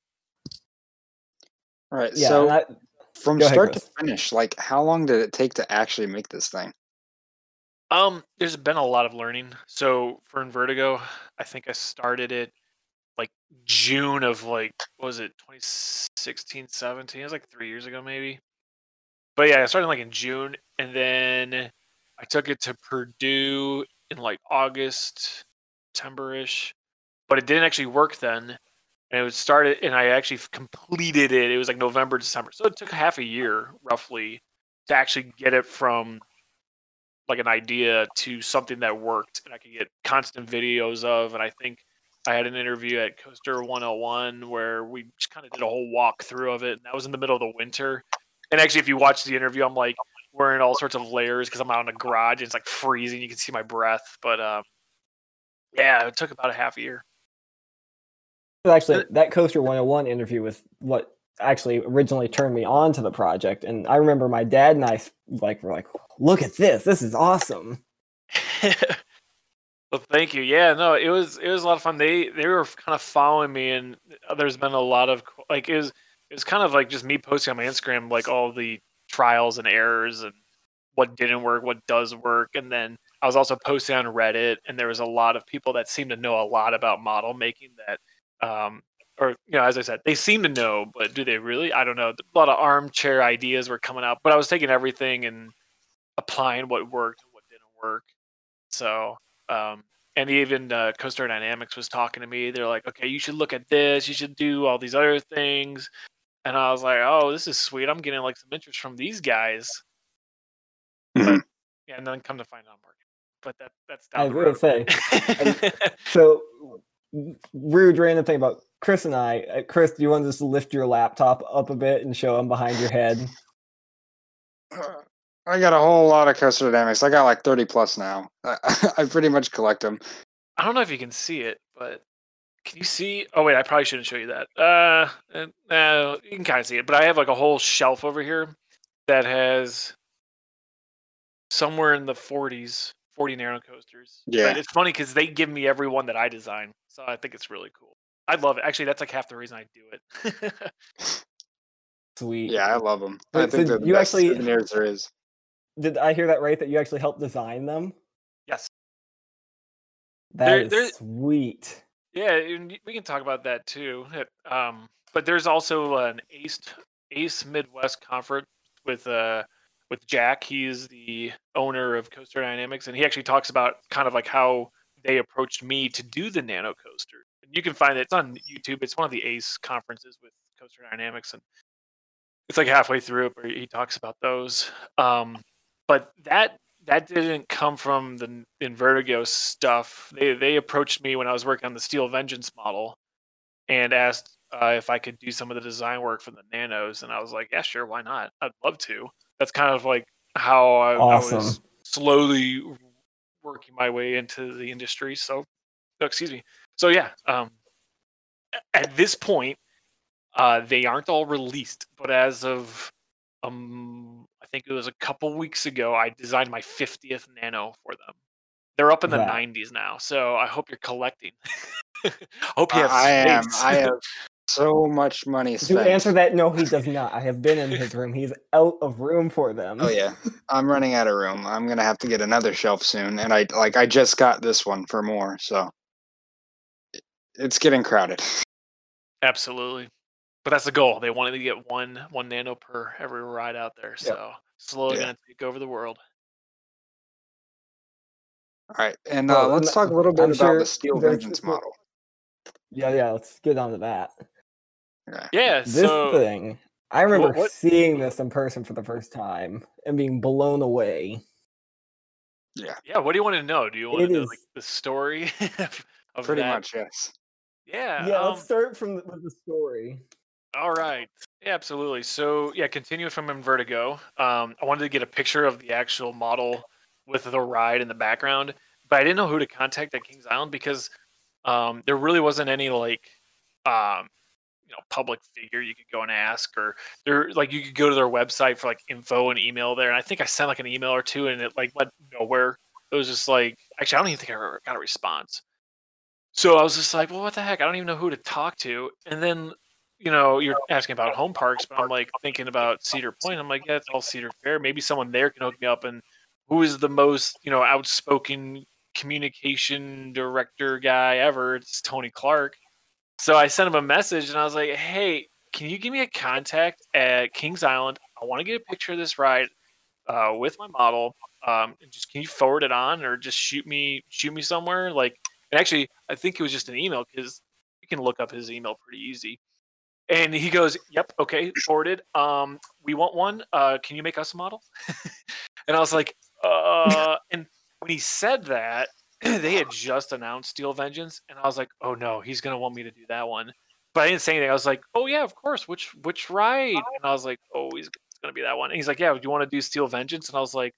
All right. Yeah, so and I- from go ahead, start to finish, like how long did it take to actually make this thing? Um, there's been a lot of learning. So for Invertigo, I think I started it like June of like was it 2016, 17? It was like three years ago maybe. But yeah, I started like in June, and then I took it to Purdue in like August, September-ish. But it didn't actually work then, and it was started, and I actually completed it. It was like November, December, so it took half a year roughly to actually get it from like an idea to something that worked and I could get constant videos of. And I think I had an interview at Coaster 101 where we just kind of did a whole walkthrough of it. And that was in the middle of the winter. And actually, if you watch the interview, I'm like wearing all sorts of layers because I'm out in the garage and it's like freezing. You can see my breath. But um, yeah, it took about a half a year. actually that coaster 101 interview was what actually originally turned me on to the project and i remember my dad and I like were like look at this this is awesome well, thank you. Yeah, no, it was it was a lot of fun. They they were kind of following me, and there's been a lot of like it was it was kind of like just me posting on my Instagram like all the trials and errors and what didn't work, what does work, and then I was also posting on Reddit, and there was a lot of people that seem to know a lot about model making that, um, or you know, as I said, they seem to know, but do they really? I don't know. A lot of armchair ideas were coming out, but I was taking everything and applying what worked and what didn't work. So, um, and even uh, Coaster Dynamics was talking to me. They're like, okay, you should look at this. You should do all these other things. And I was like, oh, this is sweet. I'm getting like some interest from these guys. Mhm. Yeah, and then come to find out, Mark. But that that's i was gonna road. say so rude random thing about chris and i Uh, chris do you want to just lift your laptop up a bit and show them behind your head I got a whole lot of coaster dynamics. I got like 30 plus now. I, I pretty much collect them. I don't know if you can see it, but can you see? Oh wait, I probably shouldn't show you that. Uh, uh, you can kind of see it, but I have like a whole shelf over here that has somewhere in the 40s, 40 Nano coasters. Yeah. but it's funny because they give me every one that I design, so I think it's really cool. I love it. Actually, that's like half the reason I do it. sweet Yeah, I love them. I think so they're the you best actually- there is. Did i hear that right that you actually helped design them yes. That There- is there- sweet Yeah, we can talk about that too. Um, but there's also an Ace Ace Midwest conference with uh with Jack. He's the owner of Coaster Dynamics, and he actually talks about kind of like how they approached me to do the Nano Coaster. And you can find it. It's on YouTube. It's one of the Ace conferences with Coaster Dynamics, and it's like halfway through it where he talks about those. Um, but that that didn't come from the Invertigo stuff. They they approached me when I was working on the Steel Vengeance model and asked uh, if I could do some of the design work for the Nanos, and I was like, yeah, sure, why not? I'd love to. That's kind of like how I, I was slowly working my way into the industry. So, oh, excuse me. So yeah, um, at this point, uh, they aren't all released, but as of um, think it was a couple weeks ago, I designed my 50th Nano for them. They're up in the Wow. 90s now, so I hope you're collecting. hope you have I am. I have so much money to spent. answer that no he does not i have been in his room he's out of room for them Oh yeah, I'm running out of room. I'm gonna have to get another shelf soon, and I like I just got this one for more, so it's getting crowded. Absolutely. But that's the goal. They wanted to get one one nano per every ride out there. So slowly Yeah. gonna take over the world. All right, and uh, Well, let's talk a little bit I'm about sure the Steel Vengeance model. yeah yeah let's get on to that Okay. Yeah. this so thing i remember what- seeing this in person for the first time and being blown away Yeah, yeah, what do you want to know? Do you want It to know is- like the story of pretty that? much yes. Yeah. yeah um, let's start from the, with the story All right. Yeah, absolutely. So yeah, continuing from Invertigo, um, I wanted to get a picture of the actual model with the ride in the background, but I didn't know who to contact at Kings Island because um, there really wasn't any like um, you know public figure you could go and ask, or there like you could go to their website for like info and email there. And I think I sent like an email or two, and it like went nowhere. It was just like actually I don't even think I ever got a response. So I was just like, well, what the heck? I don't even know who to talk to. And then you know, you're asking about home parks, but I'm like thinking about Cedar Point. I'm like, yeah, it's all Cedar Fair. Maybe someone there can hook me up. And who is the most, you know, outspoken communication director guy ever? It's Tony Clark. So I sent him a message and I was like, hey, can you give me a contact at Kings Island? I want to get a picture of this ride uh, with my model. Um, and just can you forward it on or just shoot me shoot me somewhere? Like, and actually, I think it was just an email because you can look up his email pretty easy. And he goes, "Yep, okay, forwarded. Um, we want one. Uh, can you make us a model?" and I was like, "Uh." and when he said that, they had just announced Steel Vengeance, and I was like, "Oh no, he's gonna want me to do that one." But I didn't say anything. I was like, "Oh yeah, of course. Which which ride?" And I was like, "Oh, he's gonna be that one." And he's like, "Yeah, do you want to do Steel Vengeance?" And I was like,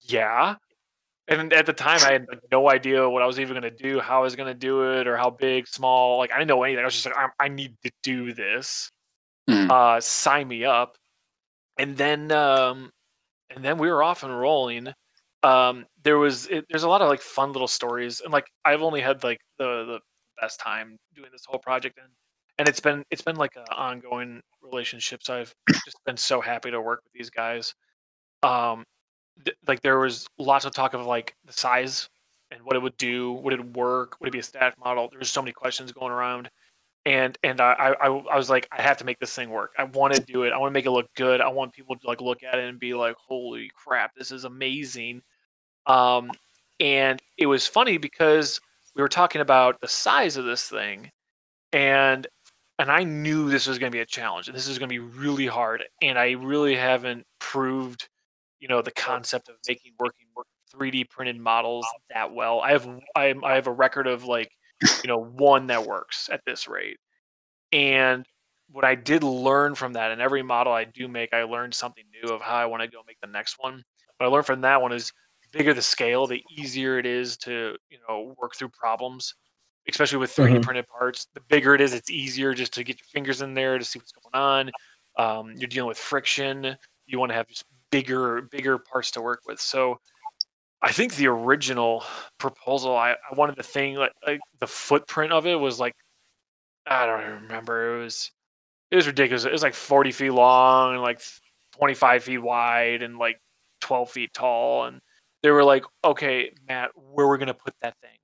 "Yeah." And at the time, I had no idea what I was even going to do, how I was going to do it, or how big, small. Like I didn't know anything. I was just like, I, I need to do this. Mhm. Uh, sign me up. And then, um, and then we were off and rolling. Um, there was it, there's a lot of like fun little stories, and like I've only had like the the best time doing this whole project, and and it's been it's been like an ongoing relationship. So I've just been so happy to work with these guys. Um, like there was lots of talk of like the size and what it would do, would it work, would it be a static model? There's so many questions going around, and and I, I I was like, I have to make this thing work. I want to do it. I want to make it look good. I want people to like look at it and be like, holy crap, this is amazing. Um, and it was funny because we were talking about the size of this thing, and and I knew this was going to be a challenge, and this is going to be really hard, and I really haven't proved you know the concept of making working 3D printed models that well. I have I, I have a record of like you know one that works at this rate, and what I did learn from that, and every model I do make, I learned something new of how I want to go make the next one. What I learned from that one is the bigger the scale, the easier it is to you know work through problems, especially with 3D Mhm. printed parts. The bigger it is, it's easier just to get your fingers in there to see what's going on. Um, you're dealing with friction. You want to have just bigger bigger parts to work with. So I think the original proposal, I, I wanted the thing like, like the footprint of it was like I don't remember. It was it was ridiculous. It was like 40 feet long and like 25 feet wide and like 12 feet tall. And they were like, okay, Matt, where we're gonna put that thing.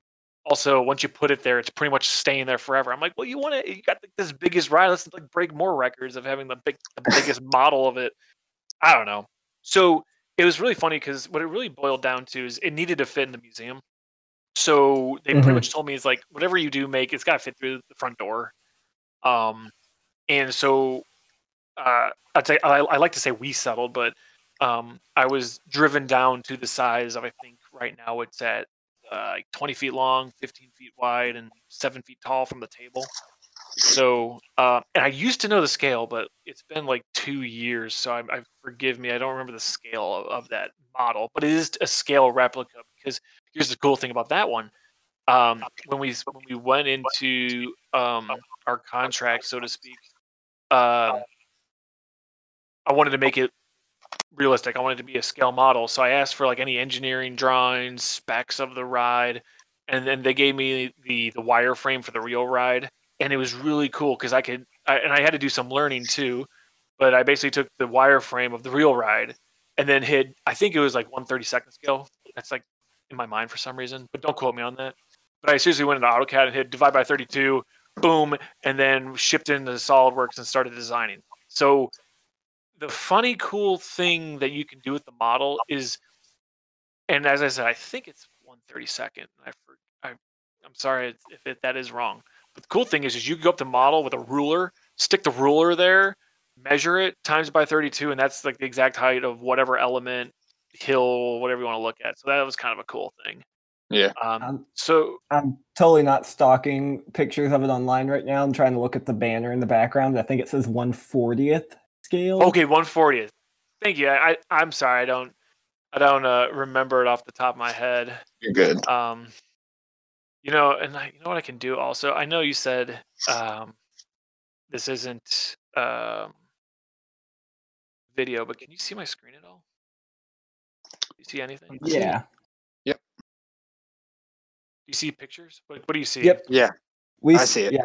Also, once you put it there, it's pretty much staying there forever. I'm like, well, you want to, you got this biggest ride. Let's like break more records of having the big, the biggest model of it. I don't know. So it was really funny because what it really boiled down to is it needed to fit in the museum. So they pretty Mhm. much told me it's like whatever you do make, it's got to fit through the front door. Um, and so uh, I'd say I, I like to say we settled, but um, I was driven down to the size of I think right now it's at uh, like 20 feet long, 15 feet wide, and seven feet tall from the table. So, uh, and I used to know the scale, but it's been like two years, so I, I forgive me. I don't remember the scale of, of that model, but it is a scale replica. Because here's the cool thing about that one: um, when we when we went into um, our contract, so to speak, um, I wanted to make it realistic. I wanted to be a scale model, so I asked for like any engineering drawings, specs of the ride, and then they gave me the the wireframe for the real ride, and it was really cool because I could, I, and I had to do some learning too, but I basically took the wireframe of the real ride and then hit, I think it was like 132nd scale. That's like in my mind for some reason, but don't quote me on that. But I seriously went into AutoCAD and hit divide by 32, boom, and then shipped into SolidWorks and started designing. So the funny, cool thing that you can do with the model is, and as I said, I think it's 132nd. I, I I'm sorry if it, that is wrong. But the cool thing is, is you can go up to model with a ruler, stick the ruler there, measure it, times by 32, and that's like the exact height of whatever element, hill, whatever you want to look at. So that was kind of a cool thing. Yeah. Um, Um, so I'm totally not stalking pictures of it online right now. I'm trying to look at the banner in the background. I think it says 140th scale. okay, 140th. Thank you. I, I I'm sorry. I don't I don't uh, remember it off the top of my head. You're good. Um, you know, and I, you know what I can do also. I know you said um, this isn't um, video, but can you see my screen at all? Do you see anything? Yeah. Yep. Do you see pictures? What, what do you see? Yep. Yeah. We I s- see it. Yeah.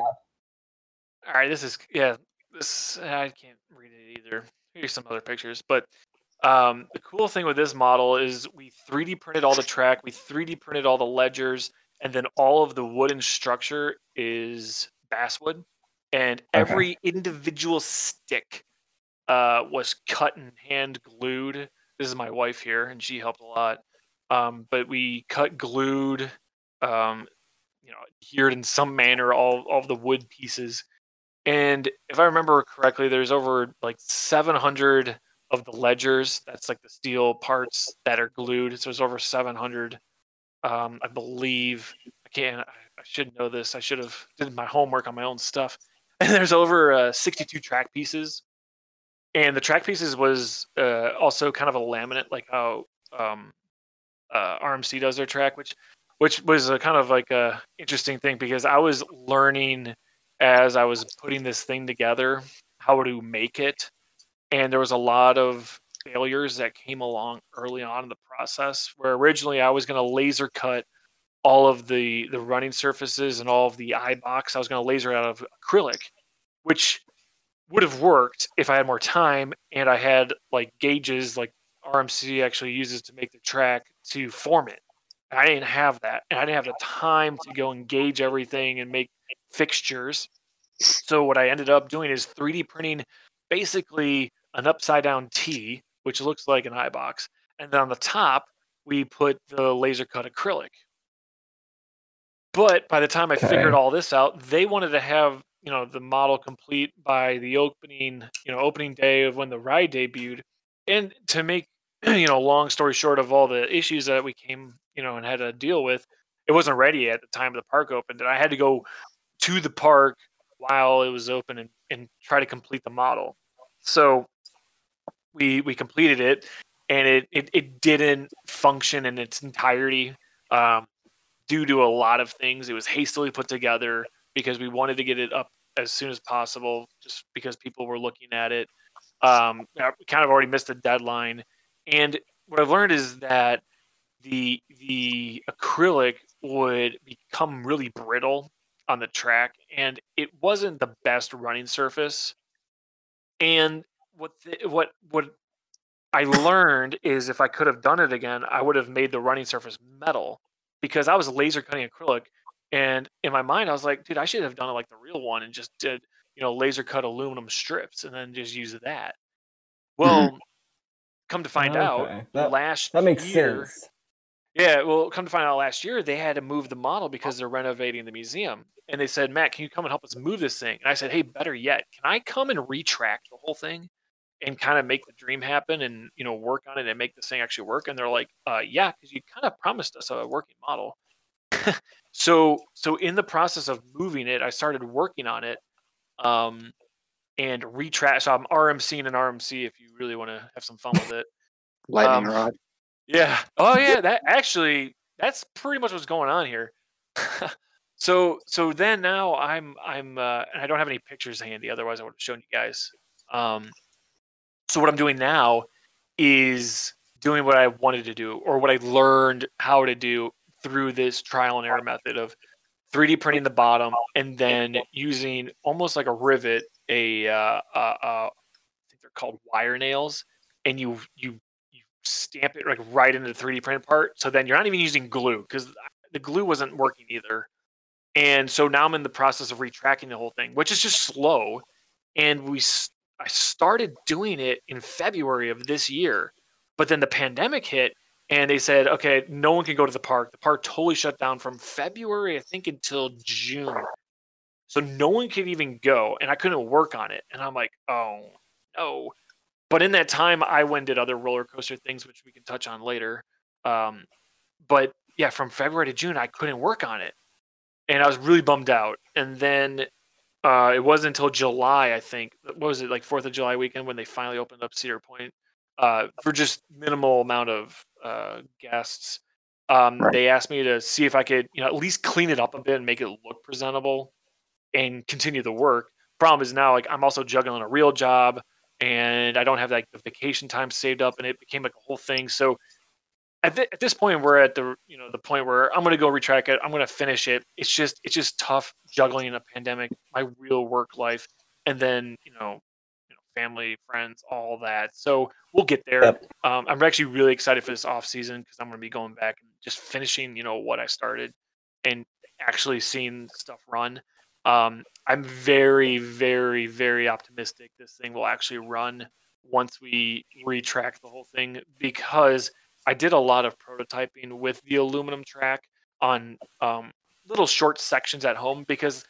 All right, this is yeah. This I can't read it either. Here's some other pictures, but um, the cool thing with this model is we 3D printed all the track, we 3D printed all the ledgers, and then all of the wooden structure is basswood, and every individual stick uh, was cut and hand glued. This is my wife here, and she helped a lot. Um, but we cut glued, um, you know, adhered in some manner all all the wood pieces. And if I remember correctly, there's over like 700 of the ledgers. That's like the steel parts that are glued. So there's over 700, um, I believe. I can't. I, should know this. I should have did my homework on my own stuff. And there's over uh, 62 track pieces. And the track pieces was uh, also kind of a laminate, like how um, uh, RMC does their track, which which was a kind of like a interesting thing because I was learning as I was putting this thing together how to make it, and there was a lot of failures that came along early on in the process. Where originally I was going to laser cut all of the the running surfaces and all of the eye box. I was going to laser out of acrylic, which would have worked if I had more time and I had like gauges like RMC actually uses to make the track to form it. I didn't have that, and I didn't have the time to go and gauge everything and make fixtures. So what I ended up doing is 3D printing basically an upside down T, which looks like an eye box, and then on the top we put the laser cut acrylic. But by the time I figured all this out, they wanted to have you know the model complete by the opening you know opening day of when the ride debuted, and to make you know long story short of all the issues that we came you know and had to deal with, it wasn't ready at the time the park opened, and I had to go to the park while it was open and, and try to complete the model. So we we completed it, and it it, it didn't function in its entirety um, due to a lot of things. It was hastily put together because we wanted to get it up as soon as possible, just because people were looking at it. Um, kind of already missed the deadline, and what I've learned is that the the acrylic would become really brittle on the track, and it wasn't the best running surface. And what the, what what I learned is if I could have done it again, I would have made the running surface metal because I was laser cutting acrylic, and in my mind I was like, dude, I should have done it like the real one and just did you know laser cut aluminum strips and then just use that. Mm-hmm. Well, come to find out, That- last That makes year, sense. yeah, well, come to find out last year they had to move the model because they're renovating the museum. And they said, Matt, can you come and help us move this thing? And I said, Hey, better yet, can I come and retract the whole thing and kind of make the dream happen and you know work on it and make this thing actually work? And they're like, uh, yeah, because you kind of promised us a working model. so so in the process of moving it, I started working on it. Um and retract so I'm RMCing an RMC if you really want to have some fun with it. Lightning Um, rod. Yeah. Oh yeah, that actually that's pretty much what's going on here. so so then now I'm I'm uh and I don't have any pictures handy, otherwise I would have shown you guys. Um so what I'm doing now is doing what I wanted to do or what I learned how to do through this trial and error method of 3D printing the bottom and then using almost like a rivet, a uh, uh, uh, I think they're called wire nails, and you you you stamp it like right into the 3D printed part. So then you're not even using glue because the glue wasn't working either. And so now I'm in the process of retracting the whole thing, which is just slow. And we I started doing it in February of this year, but then the pandemic hit and they said, okay, no one can go to the park. The park totally shut down from February, I think, until June. So no one could even go, and I couldn't work on it. And I'm like, oh no. But in that time, I went did other roller coaster things, which we can touch on later. Um, but yeah, from February to June, I couldn't work on it, and I was really bummed out. And then uh, it wasn't until July, I think. What was it like Fourth of July weekend when they finally opened up Cedar Point uh, for just minimal amount of uh, guests. Um, Right. They asked me to see if I could, you know, at least clean it up a bit and make it look presentable, and continue the work. Problem is now, like I'm also juggling a real job, and I don't have like the vacation time saved up, and it became like a whole thing. So at, thi- at this point, we're at the you know the point where I'm gonna go retrack it. I'm gonna finish it. It's just it's just tough juggling in a pandemic, my real work life, and then you know, you know, family, friends, all that. So we'll get there. Yep. Um, I'm actually really excited for this off season because I'm gonna be going back and just finishing you know what I started, and actually seeing stuff run. Um, I'm very, very, very optimistic this thing will actually run once we retrack the whole thing because I did a lot of prototyping with the aluminum track on um, little short sections at home because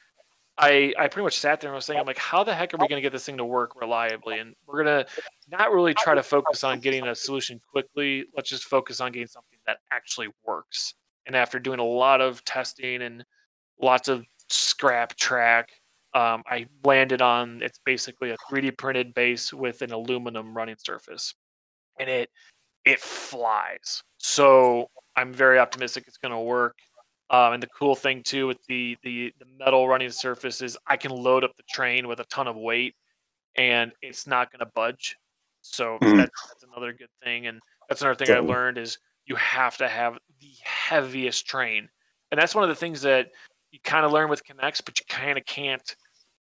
I I pretty much sat there and was saying I'm like how the heck are we going to get this thing to work reliably? And we're going to not really try to focus on getting a solution quickly. Let's just focus on getting something that actually works. And after doing a lot of testing and lots of scrap track um, I landed on it's basically a 3D printed base with an aluminum running surface. And it it flies. So I'm very optimistic it's going to work. Um, and the cool thing too with the, the the metal running surface is I can load up the train with a ton of weight, and it's not going to budge. So Mhm. that's, that's another good thing. And that's another thing I learned is you have to have the heaviest train, and that's one of the things that you kind of learn with K'NEX, but you kind of can't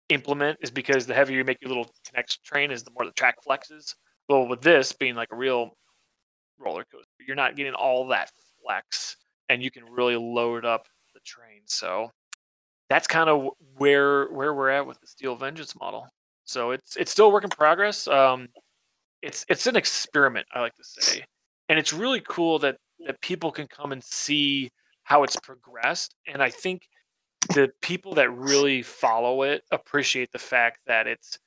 implement is because the heavier you make your little K'NEX train is the more the track flexes. Well, with this being like a real roller coaster, you're not getting all that flex, and you can really load up the train. So that's kind of where where we're at with the Steel Vengeance model. So it's it's still a work in progress. Um, it's it's an experiment, I like to say, and it's really cool that that people can come and see how it's progressed. And I think the people that really follow it appreciate the fact that it's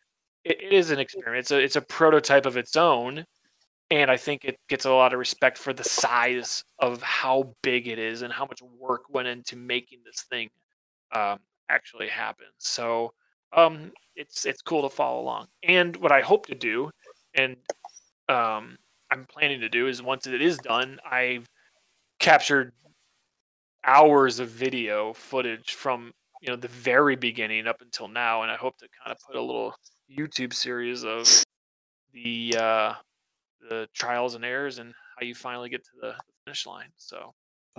it, is an experiment. It's a it's a prototype of its own, and I think it gets a lot of respect for the size of how big it is and how much work went into making this thing um, actually happen. So um, it's it's cool to follow along. And what I hope to do, and um, I'm planning to do, is once it is done, I've captured hours of video footage from you know the very beginning up until now, and I hope to kind of put a little YouTube series of the uh, the trials and errors and how you finally get to the finish line. So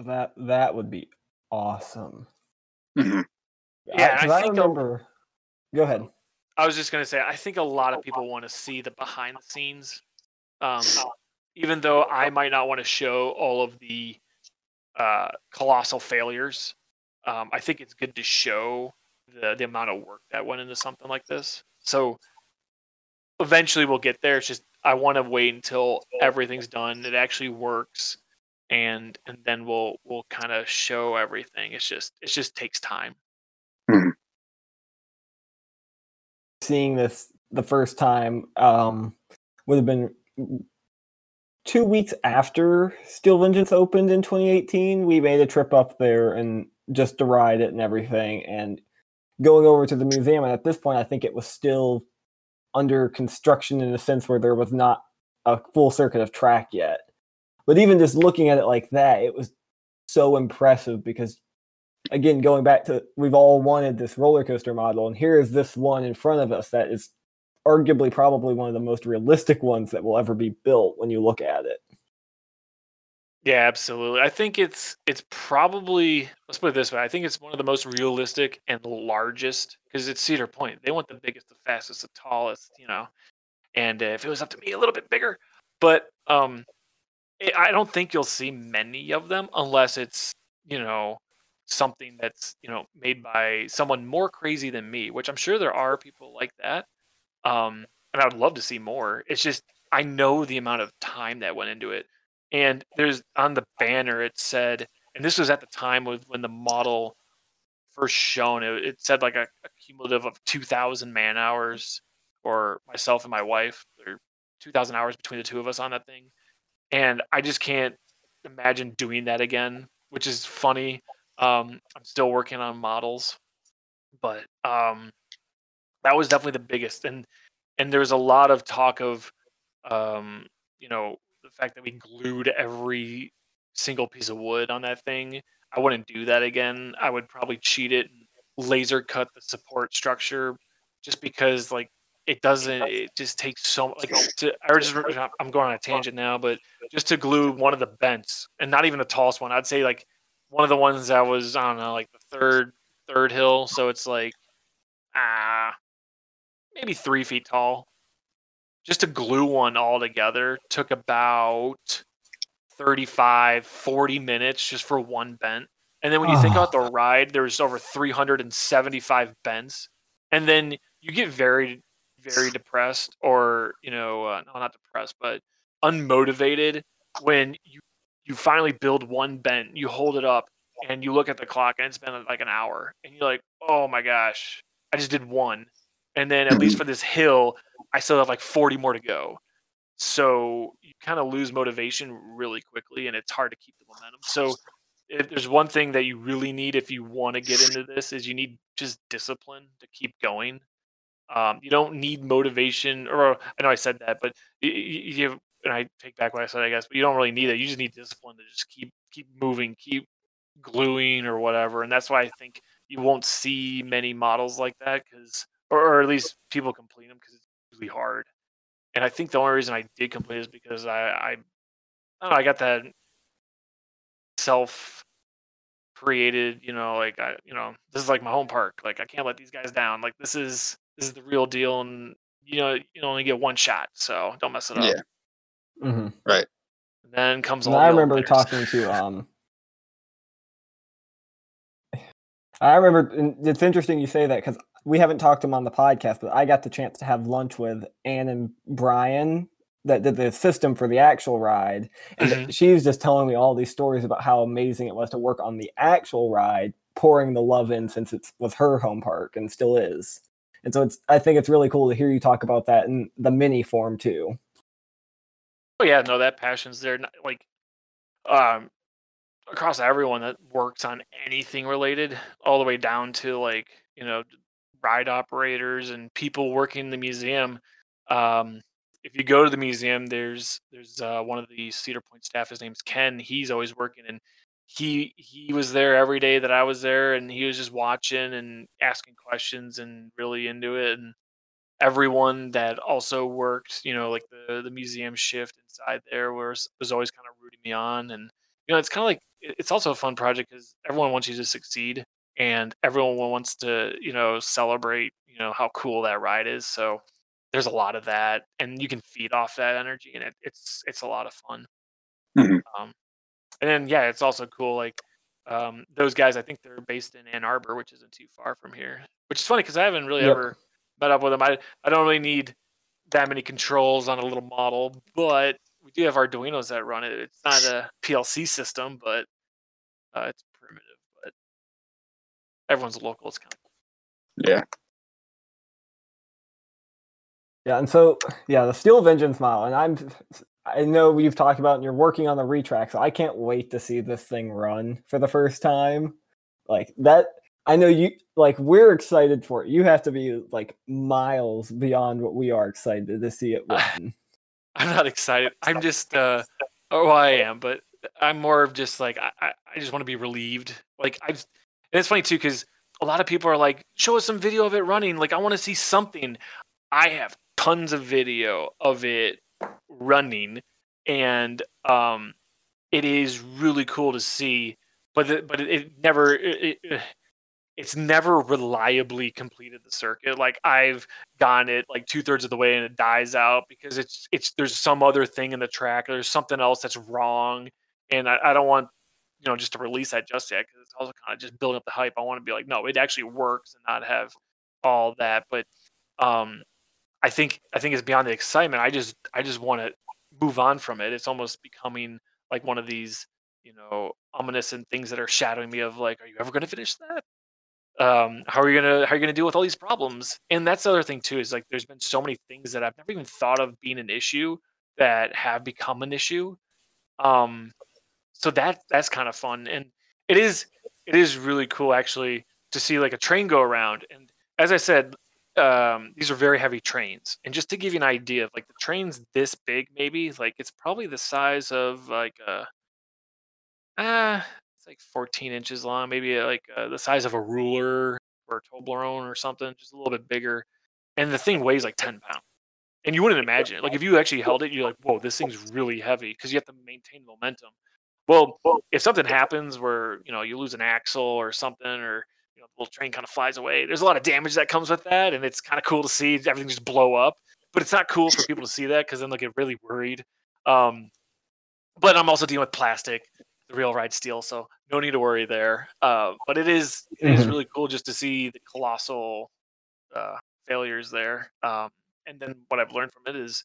That that would be awesome. Mhm. Yeah, I, I I think a- Go ahead. I was just gonna say, I think a lot of people want to see the behind the scenes, um, even though I might not want to show all of the uh, colossal failures. Um, I think it's good to show the the amount of work that went into something like this. So eventually we'll get there. It's just I want to wait until everything's done, it actually works, and and then we'll we'll kind of show everything. It's just it just takes time. seeing this the first time um, would have been two weeks after Steel Vengeance opened in 2018. We made a trip up there and just to ride it and everything, and going over to the museum. And at this point, I think it was still under construction in a sense where there was not a full circuit of track yet. But even just looking at it like that, it was so impressive because again, going back to we've all wanted this roller coaster model, and here is this one in front of us that is arguably probably one of the most realistic ones that will ever be built when you look at it. Yeah, absolutely. I think it's it's probably let's put it this way. I think it's one of the most realistic and largest because it's Cedar Point. They want the biggest, the fastest, the tallest, you know. And uh, if it was up to me, a little bit bigger, but um, I I don't think you'll see many of them unless it's you know something that's you know made by someone more crazy than me, which I'm sure there are people like that. Um, and I would love to see more. It's just I know the amount of time that went into it and there's on the banner it said and this was at the time when the model first shown it, it said like a, a cumulative of 2000 man hours or myself and my wife or 2000 hours between the two of us on that thing and i just can't imagine doing that again which is funny. Um, I'm still working on models, but um, that was definitely the biggest. And and there was a lot of talk of, um, you know, the fact that we glued every single piece of wood on that thing. I wouldn't do that again. I would probably cheat it, laser cut the support structure, just because like it doesn't. It just takes so like to. I just I'm going on a tangent now, but just to glue one of the bents and not even the tallest one. I'd say like one of the ones that was I don't know like the third third hill, so it's like ah maybe three feet tall. Just to glue one all together took about 35, 40 minutes just for one bent. And then when you think about the ride, there's over 375 bends. And then you get very, very depressed or, you know, uh, no, not depressed, but unmotivated when you you finally build one bent, you hold it up and you look at the clock and it's been like an hour and you're like, "Oh my gosh, I just did one." And then at least for this hill, I still have like 40 more to go. So you kind of lose motivation really quickly and it's hard to keep the momentum. So if there's one thing that you really need if you want to get into this is you need just discipline to keep going. Um, you don't need motivation, or I know I said that, but you, you and I take back what I said, I guess. But you don't really need it. You just need discipline to just keep keep moving, keep gluing or whatever. And that's why I think you won't see many models like that because, or, or at least people complete them because really hard. And I think the only reason I did complete is because I, I, I don't know, I got that self created, you know, like I, you know, this is like my home park. Like I can't let these guys down. Like this is this is the real deal, and you know, you only get one shot, so don't mess it up. Yeah. hmm Right. And then comes And all. I the other remember winners. talking to um. I remember and it's interesting you say that because we haven't talked to him on the podcast, but I got the chance to have lunch with Ann and Brian that did the system for the actual ride, and Mhm. she was just telling me all these stories about how amazing it was to work on the actual ride, pouring the love in since it was her home park and still is. And so it's I think it's really cool to hear you talk about that in the mini form too. Oh yeah, no, that passion's there. Not- Like, um, across everyone that works on anything related, all the way down to like you know ride operators and people working in the museum. Um, if you go to the museum, there's there's uh, one of the Cedar Point staff. His name's Ken. He's always working, and he he was there every day that I was there, and he was just watching and asking questions and really into it. And everyone that also worked, you know, like the the museum shift inside there was was always kind of rooting me on, and you know, it's kind of like it's also a fun project because everyone wants you to succeed, and everyone wants to you know celebrate you know how cool that ride is. So there's a lot of that, and you can feed off that energy, and it, it's it's a lot of fun. Mhm. Um, and then yeah, it's also cool like. Um, those guys, I think they're based in Ann Arbor, which isn't too far from here. Which is funny because I haven't really Yep. ever met up with them. I I don't really need that many controls on a little model, but we do have Arduinos that run it. It's not a PLC system, but uh, it's. Everyone's local. It's kind of Yeah. Yeah, and so yeah, the Steel Vengeance model, and I'm I know you've talked about and you're working on the retrack, so I can't wait to see this thing run for the first time. Like that I know you like we're excited for it. You have to be like miles beyond what we are excited to see it run. I'm not excited. I'm just uh oh I am, but I'm more of just like I, I, I just want to be relieved. Like I've and it's funny too because a lot of people are like, show us some video of it running. Like I want to see something. I have tons of video of it running, and um, it is really cool to see. But the, but it, it never it, it, it's never reliably completed the circuit. Like I've gone it like two thirds of the way and it dies out because it's it's there's some other thing in the track. There's something else that's wrong, and I, I don't want you know just to release that just yet because it's also kind of just building up the hype. I want to be like, no, it actually works and not have all that. But um, I think I think it's beyond the excitement. I just I just want to move on from it. It's almost becoming like one of these you know ominous and things that are shadowing me of like, are you ever going to finish that? um, how are you gonna how are you gonna deal with all these problems? And that's the other thing too is like there's been so many things that I've never even thought of being an issue that have become an issue. Um, so that that's kind of fun. And it is it is really cool actually to see like a train go around. And as I said, um, these are very heavy trains. And just to give you an idea of like the train's this big, maybe like it's probably the size of like a ah, it's like 14 inches long, maybe uh, like uh, the size of a ruler or a Toblerone or something, just a little bit bigger. And the thing weighs like 10 pounds. And you wouldn't imagine it. Like if you actually held it, you're like, whoa, this thing's really heavy because you have to maintain momentum. Well, if something happens where you know you lose an axle or something, or you know the little train kind of flies away, there's a lot of damage that comes with that, and it's kind of cool to see everything just blow up. But it's not cool for people to see that because then they'll get really worried. Um, but I'm also dealing with plastic, the real ride steel, so no need to worry there. Uh, but it is it is Mhm. really cool just to see the colossal uh, failures there. Um, and then what I've learned from it is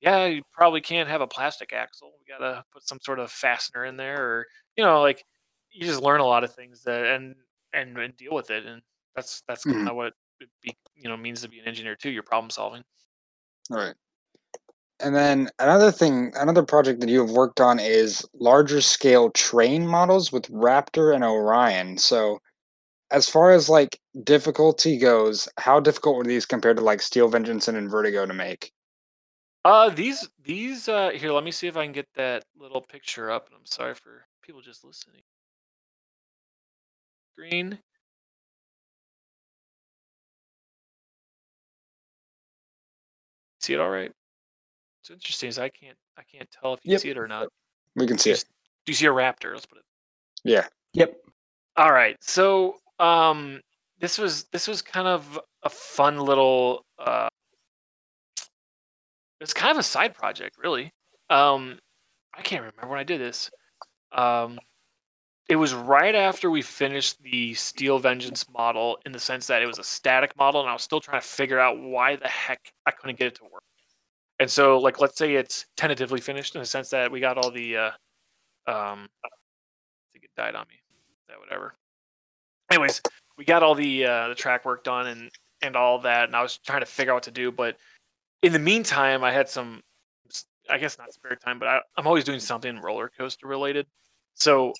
yeah, you probably can't have a plastic axle. We gotta put some sort of fastener in there, or you know, like you just learn a lot of things that and and, and deal with it, and that's that's Mhm. kind of what it be, you know means to be an engineer too. You're problem solving. All right. And then another thing, another project that you have worked on is larger scale train models with Raptor and Orion. So, as far as like difficulty goes, how difficult were these compared to like Steel Vengeance and Invertigo to make? Uh, these these uh here. Let me see if I can get that little picture up. And I'm sorry for people just listening. Green. See it all right? It's interesting. Is I can't I can't tell if you Yep. see it or not. We can see it. Do you see a raptor? Let's put it. Yeah. Yep. All right. So um this was this was kind of a fun little uh it's kind of a side project really. Um I can't remember when I did this. Um it was right after we finished the Steel Vengeance model in the sense that it was a static model and I was still trying to figure out why the heck I couldn't get it to work. And so like let's say it's tentatively finished in the sense that we got all the uh um I think it died on me. That whatever anyways, we got all the uh, the track work done and and all that, and I was trying to figure out what to do. But in the meantime, I had some, I guess not spare time, but I, I'm always doing something roller coaster related. So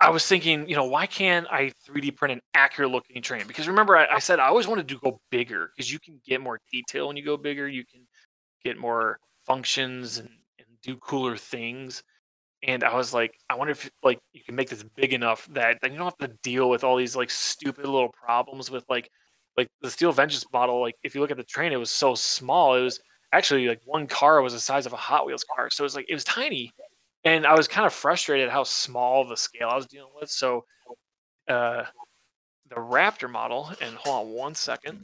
I was thinking, you know, why can't I 3D print an accurate looking train? Because remember, I, I said I always wanted to go bigger because you can get more detail when you go bigger. You can get more functions and, and do cooler things and I was like, I wonder if like you can make this big enough that then you don't have to deal with all these like stupid little problems with like like the Steel Vengeance model. Like if you look at the train, it was so small. It was actually like one car was the size of a Hot Wheels car, so it was like it was tiny, and I was kind of frustrated how small the scale I was dealing with. So uh, the Raptor model, and hold on one second.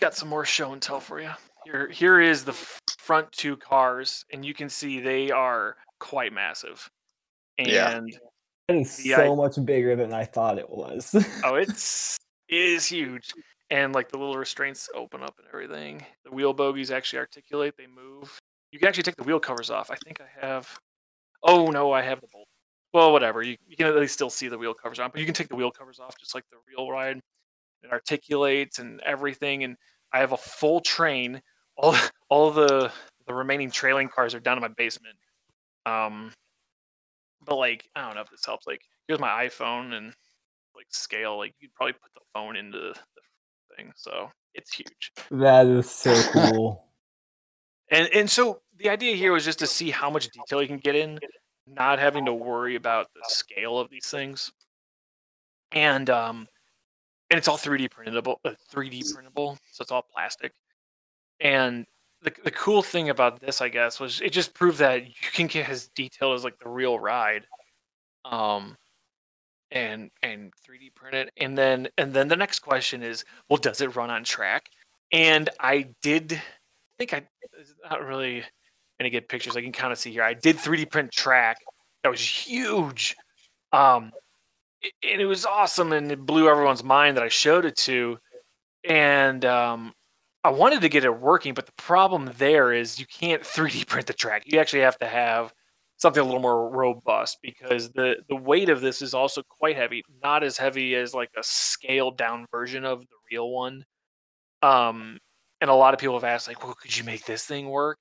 got some more show and tell for you. Here, here is the front two cars, and you can see they are quite massive. And Yeah. That is The so i- much bigger than I thought it was. oh, it's it is huge. And like the little restraints open up and everything. The wheel bogies actually articulate; they move. You can actually take the wheel covers off. I think I have. Oh no, I have the bolt. Well, whatever. You, you can at least still see the wheel covers on, but you can take the wheel covers off just like the real ride. It articulates and everything, and I have a full train. All all the the remaining trailing cars are down in my basement. Um, but like I don't know if this helps. Like here's my iPhone and like scale. Like you'd probably put the phone into the thing, so it's huge. that is so cool. And and so the idea here was just to see how much detail you can get in, not having to worry about the scale of these things. And um, and it's all 3D printable, uh, 3D printable, so it's all plastic. And the the cool thing about this, I guess, was it just proved that you can get as detailed as like the real ride, um, and and 3D print it. And then and then the next question is, well, does it run on track? And I did I think I not really gonna get pictures. I can kind of see here. I did 3D print track. That was huge. Um, and it was awesome, and it blew everyone's mind that I showed it to. And um, I wanted to get it working, but the problem there is you can't 3D print the track. You actually have to have something a little more robust because the the weight of this is also quite heavy. Not as heavy as like a scaled down version of the real one. Um, and a lot of people have asked like, well, could you make this thing work?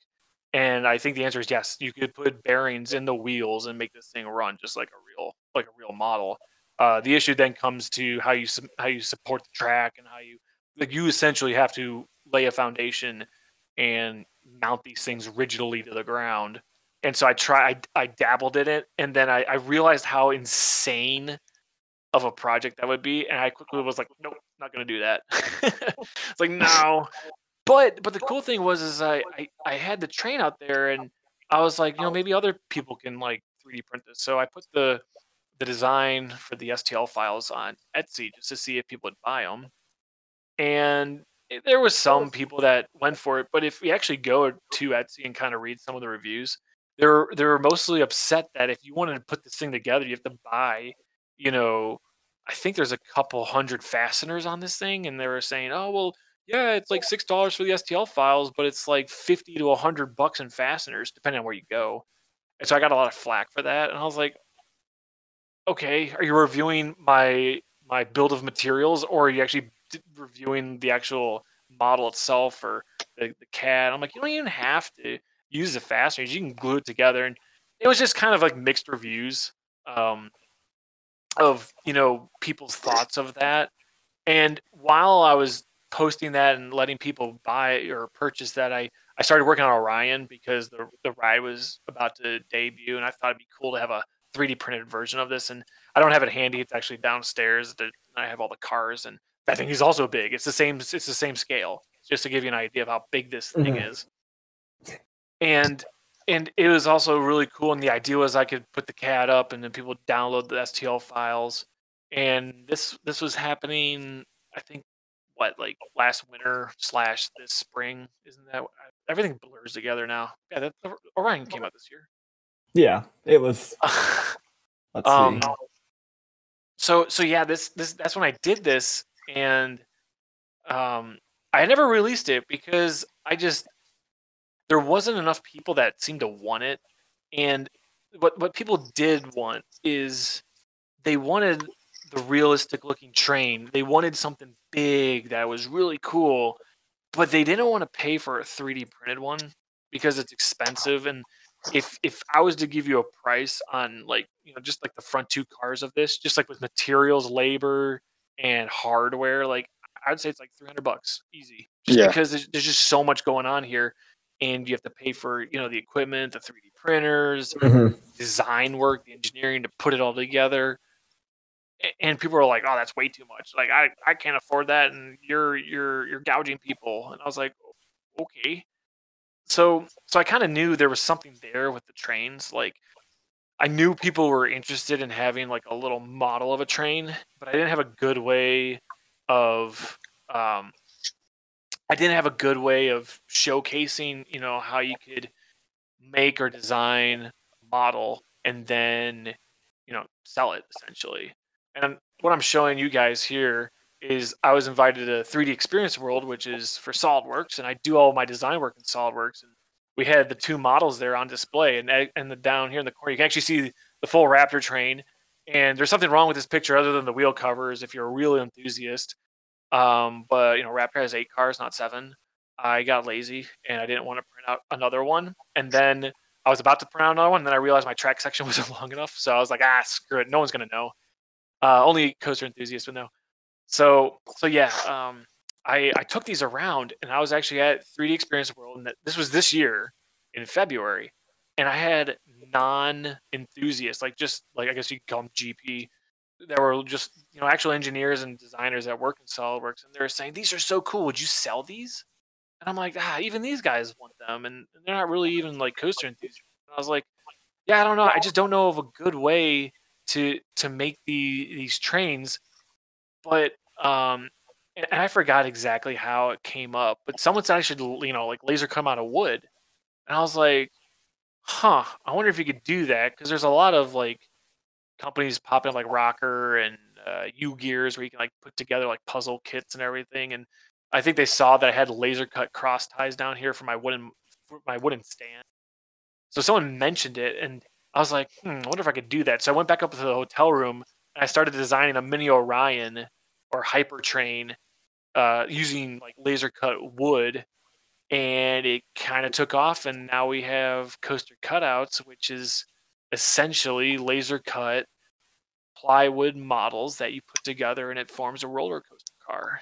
And I think the answer is yes. You could put bearings in the wheels and make this thing run just like a real like a real model. Uh, the issue then comes to how you how you support the track and how you like you essentially have to lay a foundation and mount these things rigidly to the ground. And so I tried, I, I dabbled in it, and then I, I realized how insane of a project that would be, and I quickly was like, nope, not gonna do that. it's like no. But but the cool thing was is I, I I had the train out there, and I was like, you know, maybe other people can like 3D print this. So I put the the design for the STL files on Etsy just to see if people would buy them. And there was some people that went for it, but if we actually go to Etsy and kind of read some of the reviews, they're they're mostly upset that if you wanted to put this thing together, you have to buy, you know, I think there's a couple hundred fasteners on this thing, and they were saying, oh well, yeah, it's like six dollars for the STL files, but it's like fifty to hundred bucks in fasteners, depending on where you go. And so I got a lot of flack for that, and I was like, okay, are you reviewing my my build of materials, or are you actually reviewing the actual model itself or the, the CAD? I'm like, you don't even have to use the fasteners; you can glue it together, and it was just kind of like mixed reviews um, of you know people's thoughts of that. And while I was posting that and letting people buy or purchase that, I I started working on Orion because the the ride was about to debut, and I thought it'd be cool to have a 3D printed version of this. And I don't have it handy; it's actually downstairs. I have all the cars, and that think he's also big. It's the same. It's the same scale. Just to give you an idea of how big this thing mm-hmm. is. And and it was also really cool. And the idea was I could put the CAD up, and then people download the STL files. And this this was happening, I think, what like last winter slash this spring. Isn't that everything blurs together now? Yeah, that Orion came out this year. Yeah, it was. Let's um, see. So so yeah, this this that's when I did this, and um, I never released it because I just there wasn't enough people that seemed to want it, and what what people did want is they wanted the realistic looking train. They wanted something big that was really cool, but they didn't want to pay for a 3D printed one because it's expensive and if if I was to give you a price on like you know just like the front two cars of this, just like with materials, labor, and hardware, like I'd say it's like three hundred bucks, easy. Just yeah. because there's, there's, just so much going on here, and you have to pay for you know the equipment, the three D printers, mm-hmm. design work, the engineering to put it all together. And people are like, "Oh, that's way too much. Like, I, I can't afford that, and you're you're you're gouging people." And I was like, "Okay." so so I kind of knew there was something there with the trains. Like I knew people were interested in having like a little model of a train, but I didn't have a good way of um, I didn't have a good way of showcasing, you know, how you could make or design a model and then, you know, sell it essentially. And what I'm showing you guys here is I was invited to 3D Experience World, which is for SolidWorks, and I do all my design work in SolidWorks. And we had the two models there on display, and and the down here in the corner, you can actually see the full Raptor train. And there's something wrong with this picture other than the wheel covers. If you're a real enthusiast, um, but you know, Raptor has eight cars, not seven. I got lazy and I didn't want to print out another one. And then I was about to print out another one, and then I realized my track section wasn't long enough. So I was like, ah, screw it. No one's gonna know. Uh, only coaster enthusiasts would know. So so yeah, um, I I took these around and I was actually at 3D Experience World, and this was this year in February, and I had non enthusiasts, like just like I guess you could call them GP, that were just you know actual engineers and designers that work in SolidWorks, and they were saying these are so cool. Would you sell these? And I'm like, ah, even these guys want them, and they're not really even like coaster enthusiasts. And I was like, yeah, I don't know. I just don't know of a good way to to make the these trains but um, and I forgot exactly how it came up, but someone said I should, you know, like laser come out of wood, and I was like, huh, I wonder if you could do that because there's a lot of like companies popping up like Rokr and uh, Ugears where you can like put together like puzzle kits and everything, and I think they saw that I had laser cut cross ties down here for my wooden for my wooden stand. So someone mentioned it, and I was like, hmm, I wonder if I could do that. So I went back up to the hotel room and I started designing a mini Orion or Hypertrain uh, using like laser cut wood, and it kind of took off. And now we have coaster cutouts, which is essentially laser cut plywood models that you put together, and it forms a roller coaster car.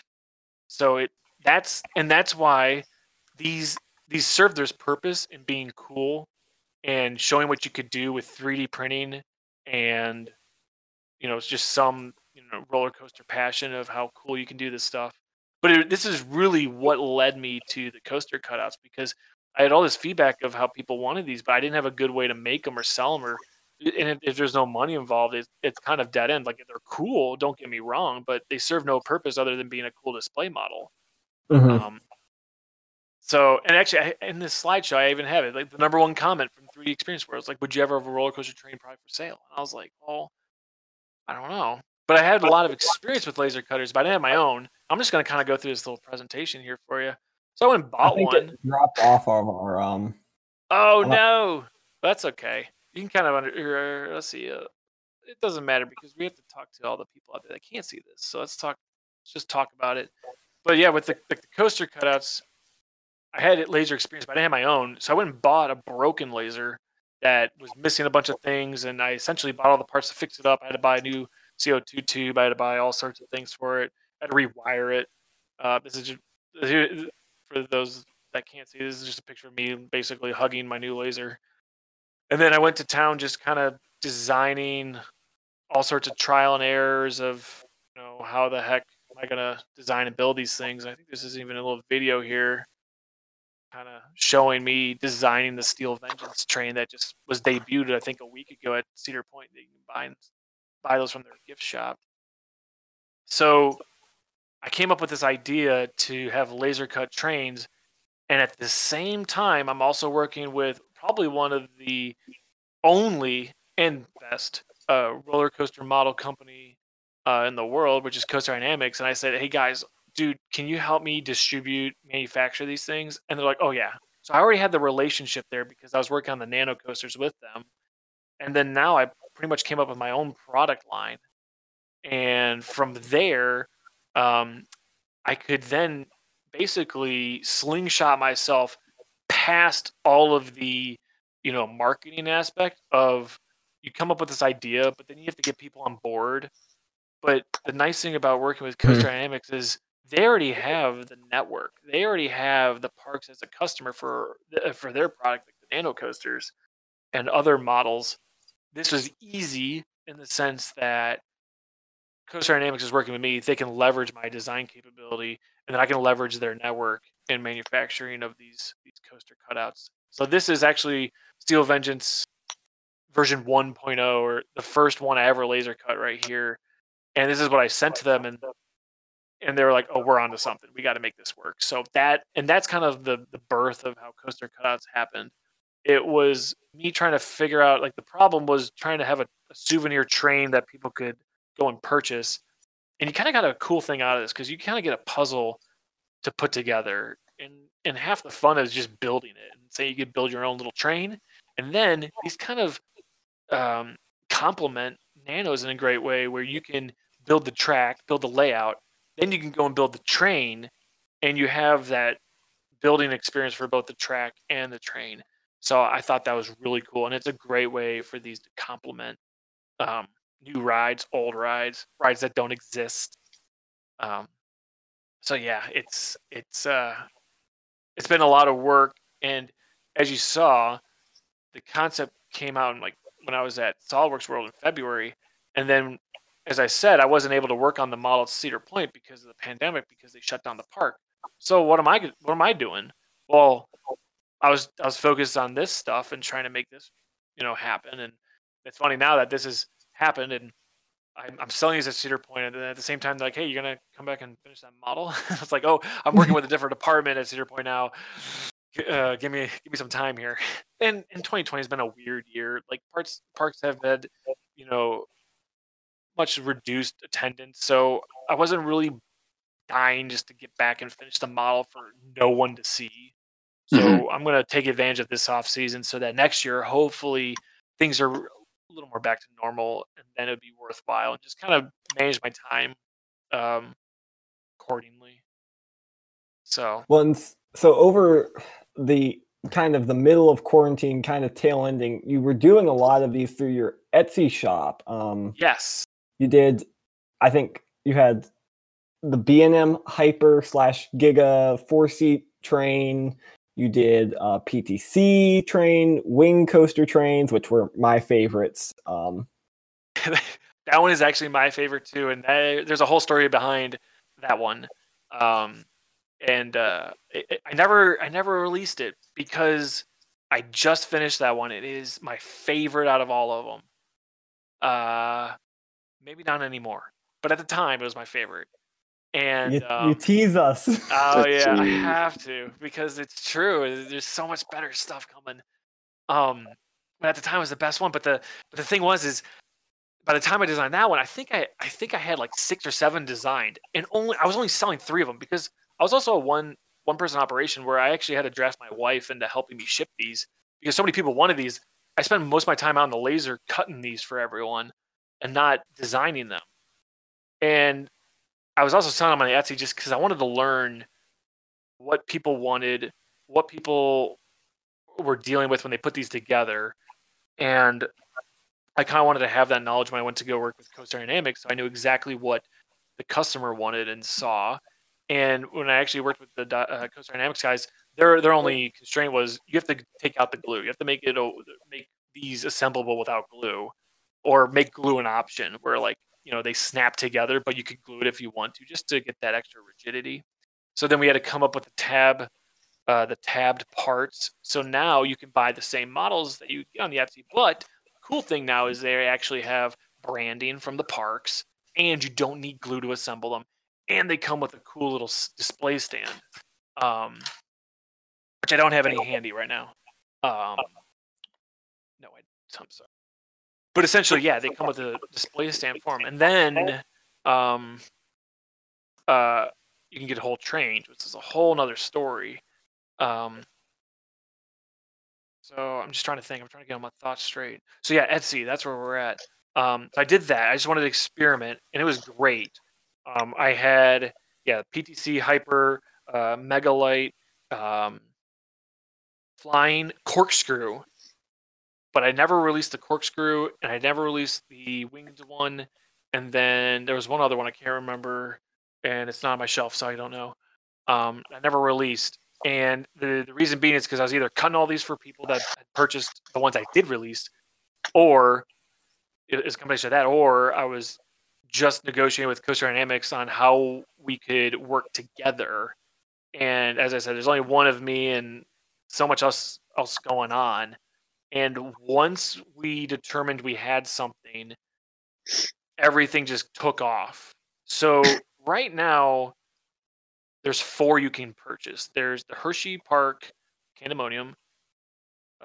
So it that's and that's why these these serve their purpose in being cool and showing what you could do with 3D printing and you know it's just some you know roller coaster passion of how cool you can do this stuff. But it, this is really what led me to the coaster cutouts because I had all this feedback of how people wanted these, but I didn't have a good way to make them or sell them. Or and if, if there's no money involved, it's, it's kind of dead end. Like they're cool, don't get me wrong, but they serve no purpose other than being a cool display model. Mhm. Um, so, and actually, I, in this slideshow, I even have it. Like the number one comment from 3D Experience World was like, "Would you ever have a roller coaster train product for sale?" And I was like, "Well, I don't know." But I had a lot of experience with laser cutters, but I didn't have my own. I'm just going to kind of go through this little presentation here for you. So I went and I bought think one. it dropped off of our um. Oh no, that's okay. You can kind of under. er, Let's see. Uh, it doesn't matter because we have to talk to all the people out there that can't see this. So let's talk. Let's just talk about it. But yeah, with the, the coaster cutouts, I had it laser experience, but I didn't have my own. So I went and bought a broken laser that was missing a bunch of things, and I essentially bought all the parts to fix it up. I had to buy a new CO2 tube. I had to buy all sorts of things for it. I had to rewire it. Uh, this is just, for those that can't see. This is just a picture of me basically hugging my new laser. And then I went to town just kind of designing all sorts of trial and errors of you know how the heck am I gonna design and build these things. I think this is even a little video here, kind of showing me designing the Steel Vengeance train that just was debuted I think a week ago at Cedar Point. That you can buy buy those from their gift shop. So I came up with this idea to have laser cut trains, and at the same time, I'm also working with probably one of the only and best uh, roller coaster model company uh, in the world, which is Coaster Dynamics. And I said, "Hey guys, dude, can you help me distribute, manufacture these things?" And they're like, "Oh yeah." So I already had the relationship there because I was working on the nano coasters with them, and then now I pretty much came up with my own product line, and from there, um, I could then basically slingshot myself past all of the you know marketing aspect of you come up with this idea but then you have to get people on board. But the nice thing about working with coaster dynamics is they already have the network. They already have the parks as a customer for for their product like the nano coasters and other models this was easy in the sense that Coaster Dynamics is working with me, they can leverage my design capability, and then I can leverage their network in manufacturing of these these coaster cutouts. So this is actually Steel Vengeance version 1.0, or the first one I ever laser cut right here. And this is what I sent to them, and and they were like, "Oh, we're onto something. We got to make this work." So that and that's kind of the the birth of how coaster cutouts happened. It was me trying to figure out like the problem was trying to have a, a souvenir train that people could go and purchase. And you kind of got a cool thing out of this because you kind of get a puzzle to put together. And and half the fun is just building it. And say you could build your own little train. And then these kind of um, complement nanos in a great way where you can build the track, build the layout, then you can go and build the train, and you have that building experience for both the track and the train. So I thought that was really cool, and it's a great way for these to complement um, new rides, old rides, rides that don't exist. Um, so yeah, it's it's uh, it's been a lot of work, and as you saw, the concept came out in like when I was at SolidWorks World in February, and then as I said, I wasn't able to work on the model at Cedar Point because of the pandemic because they shut down the park. So what am I what am I doing? Well, I was I was focused on this stuff and trying to make this you know happen. And it's funny now that this has happened and I'm, I'm selling these at Cedar Point, and then at the same time, like, "Hey, you're gonna come back and finish that model?" it's like, "Oh, I'm working with a different department at Cedar Point now. Uh, give me give me some time here." And and 2020 has been a weird year. Like parts parks have had, you know, much reduced attendance, so I wasn't really dying just to get back and finish the model for no one to see. So Mhm. I'm going to take advantage of this off season so that next year, hopefully, things are a little more back to normal, and then it'd be worthwhile and just kind of manage my time um, accordingly. So Once so over the kind of the middle of quarantine, kind of tail ending, you were doing a lot of these through your Etsy shop. Um, yes, you did, I think you had the B and M Hyper slash Giga four seat train. You did uh, PTC train, wing coaster trains, which were my favorites. Um, that one is actually my favorite too, and that, there's a whole story behind that one. Um, and uh, it, I never, I never released it because I just finished that one. It is my favorite out of all of them. Uh, maybe not anymore, but at the time it was my favorite. And you, um, you tease us. Oh yeah, I have to because it's true. There's so much better stuff coming. Um, but at the time it was the best one. But the but the thing was is by the time I designed that one, I think I I think I had like six or seven designed, and only I was only selling three of them because I was also a one one person operation where I actually had to draft my wife into helping me ship these because so many people wanted these. I spent most of my time out on the laser cutting these for everyone and not designing them. And I was also selling them on Etsy just because I wanted to learn what people wanted, what people were dealing with when they put these together, and I kind of wanted to have that knowledge when I went to go work with Coaster Dynamics, so I knew exactly what the customer wanted and saw. And when I actually worked with the uh, Coaster Dynamics guys, their their only constraint was you have to take out the glue. You have to make it make these assemblable without glue, or make glue an option where like you know they snap together, but you could glue it if you want to, just to get that extra rigidity. So then we had to come up with the tab, uh, the tabbed parts. So now you can buy the same models that you get on the Etsy, but the cool thing now is they actually have branding from the parks, and you don't need glue to assemble them, and they come with a cool little s- display stand, um, which I don't have any handy right now. Um, no, I, I'm sorry. But essentially, yeah, they come with a display stand form, and then um, uh, you can get a whole train, which is a whole nother story. Um, so I'm just trying to think. I'm trying to get all my thoughts straight. So yeah, Etsy, that's where we're at. Um, so I did that. I just wanted to experiment, and it was great. Um, I had yeah, PTC Hyper, uh, Megalite, um, Flying Corkscrew, but I never released the Corkscrew, and I never released the Winged one. And then there was one other one I can't remember, and it's not on my shelf, so I don't know. Um, I never released, and the the reason being is because I was either cutting all these for people that had purchased the ones I did release, or it- it's a combination of that, or I was just negotiating with Coaster Dynamics on how we could work together. And as I said, there's only one of me and so much else else going on. And once we determined we had something, everything just took off. So right now, there's four you can purchase. There's the Hershey Park Candemonium,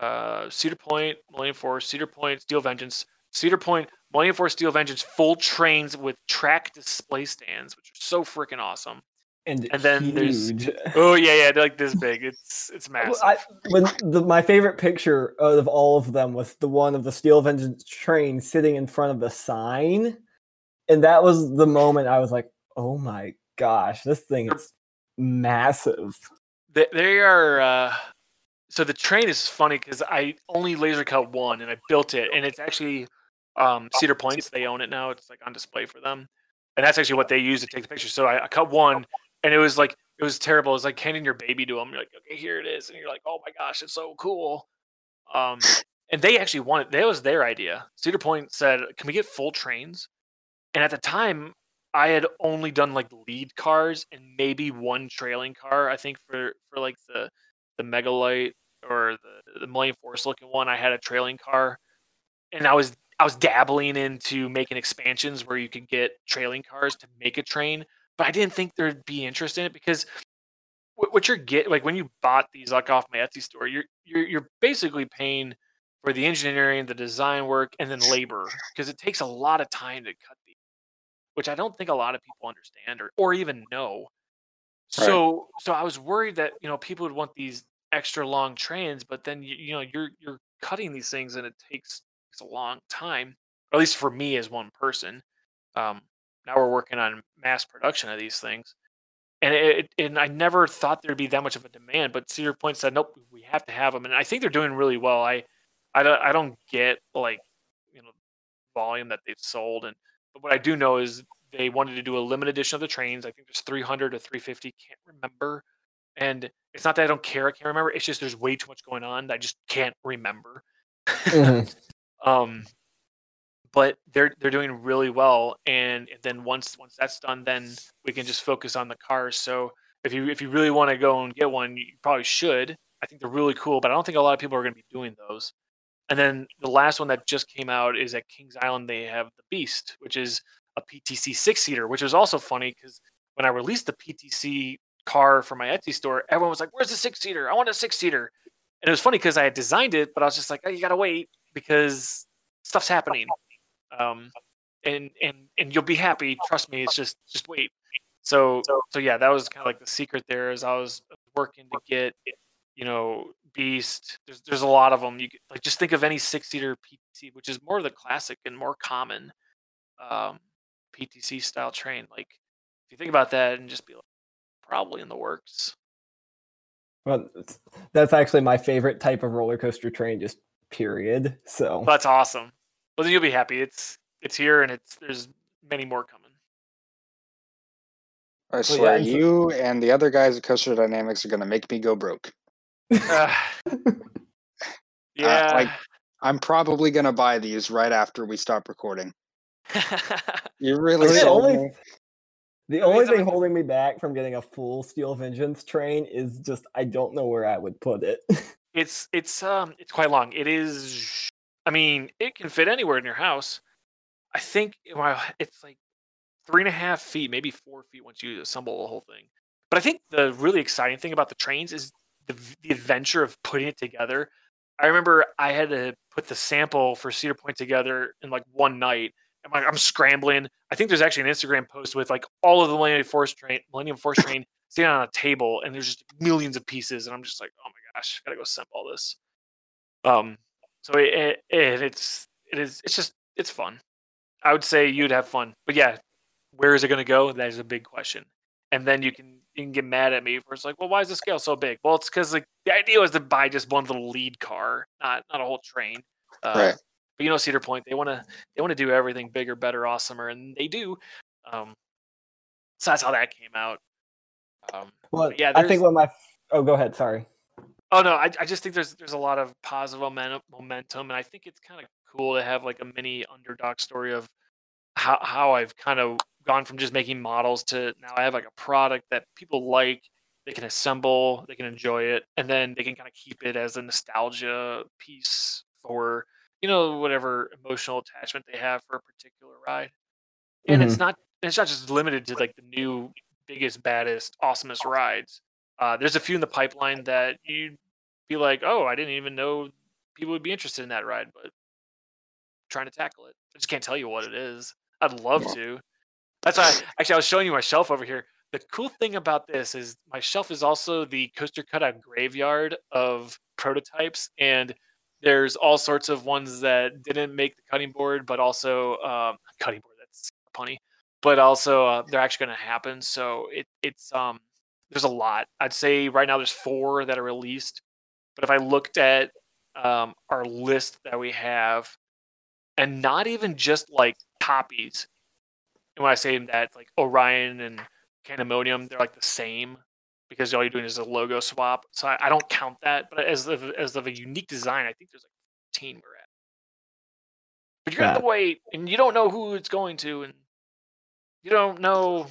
uh, Cedar Point, Millennium Force, Cedar Point, Steel Vengeance, Cedar Point, Millennium Force, Steel Vengeance, full trains with track display stands, which are so freaking awesome. And, And then there's- Oh yeah, yeah, they're like this big. It's it's massive. I, when the, my favorite picture out of all of them was the one of the Steel Vengeance train sitting in front of the sign, and that was the moment I was like, "Oh my gosh, this thing is massive!" They, they are. Uh, so the train is funny because I only laser cut one and I built it, and it's actually um, Cedar Points. They own it now. It's like on display for them, and that's actually what they use to take the picture. So I, I cut one, and it was like it was terrible. It was like handing your baby to them. You're like, okay, here it is, and you're like, oh my gosh, it's so cool. Um, and they actually wanted. That was their idea. Cedar Point said, "Can we get full trains?" And at the time, I had only done like lead cars and maybe one trailing car. I think for for like the the Megalite or the the Millennium Force looking one, I had a trailing car, and I was I was dabbling into making expansions where you could get trailing cars to make a train, but I didn't think there'd be interest in it because what, what you're get like when you bought these like off my Etsy store, you're you're you're basically paying for the engineering, the design work, and then labor because it takes a lot of time to cut these, which I don't think a lot of people understand or or even know. Right. So so I was worried that you know people would want these extra long trains, but then you, you know you're you're cutting these things and it takes, takes a long time. At least for me as one person. Um, now we're working on mass production of these things, and it, and I never thought there'd be that much of a demand. But Cedar Point said, nope, we have to have them, and I think they're doing really well. I I don't I don't get like you know volume that they've sold, and but what I do know is they wanted to do a limited edition of the trains. I think there's 300 to 350. Can't remember. And it's not that I don't care. I can't remember. It's just there's way too much going on. I just can't remember. Mm-hmm. um, but they're they're doing really well. And then once once that's done, then we can just focus on the cars. So if you if you really want to go and get one, you probably should. I think they're really cool, but I don't think a lot of people are going to be doing those. And then the last one that just came out is at Kings Island. They have the Beast, which is a PTC six seater, which is also funny because when I released the PTC car for my Etsy store, everyone was like, "Where's the six seater? I want a six seater." And it was funny because I had designed it, but I was just like, "Oh, you gotta wait because stuff's happening." Um, and and and you'll be happy. Trust me. It's just just wait. So so yeah, that was kind of like the secret There is I was working to get, you know, Beast. There's there's a lot of them. You like just think of any six seater PTC, which is more the classic and more common um, PTC style train. Like if you think about that and just be like, probably in the works. Well, that's actually my favorite type of roller coaster train, just period. So That's awesome. Well, then you'll be happy. It's it's here and it's there's many more coming. I swear, and so- you and the other guys at Coaster Dynamics are going to make me go broke. Uh, yeah. like- I'm probably going to buy these right after we stop recording. You really The sold only- me. the I mean, only it's thing holding me back from getting a full Steel Vengeance train is just I don't know where I would put it. it's it's um it's quite long. It is. I mean, it can fit anywhere in your house. I think well, it's like three and a half feet, maybe four feet once you assemble the whole thing. But I think the really exciting thing about the trains is the, the adventure of putting it together. I remember I had to put the sample for Cedar Point together in like one night. I'm like, I'm scrambling. I think there's actually an Instagram post with like all of the Millennium Force train, Millennium Force train sitting on a table, and there's just millions of pieces, and I'm just like, oh my gosh, I gotta go assemble all this. Um, so it, it, it it's it is it's just it's fun. I would say you'd have fun, but yeah, where is it gonna go? That is a big question. And then you can you can get mad at me for it's like, well, why is the scale so big? Well, it's because like the idea was to buy just one little lead car, not not a whole train. Uh, Right. But you know, Cedar Point, they want to they want to do everything bigger, better, awesomer, and they do. Um, so that's how that came out. Um, well, yeah, I think there's- when my oh, go ahead. Sorry. Oh no, I, I just think there's there's a lot of positive momentum, momentum, and I think it's kind of cool to have like a mini underdog story of how how I've kind of gone from just making models to now I have like a product that people like, they can assemble, they can enjoy it, and then they can kind of keep it as a nostalgia piece for you know whatever emotional attachment they have for a particular ride. And it's mm-hmm. not it's not just limited to like the new biggest, baddest, awesomest rides. Uh, there's a few in the pipeline that you'd be like, oh, I didn't even know people would be interested in that ride, but trying to tackle it. I just can't tell you what it is. I'd love Yeah. to. That's why I, actually I was showing you my shelf over here. The cool thing about this is my shelf is also the coaster cutout graveyard of prototypes, and there's all sorts of ones that didn't make the cutting board, but also um, cutting board. That's punny, but also uh, they're actually going to happen. So it it's um there's a lot. I'd say right now there's four that are released, but if I looked at um, our list that we have, and not even just like copies, and when I say that, like Orion and Candemonium, they're like the same because all you're doing is a logo swap. So I, I don't count that. But as of, as of a unique design, I think there's like 15 we're at. But you're gonna have to wait, and you don't know who it's going to, and you don't know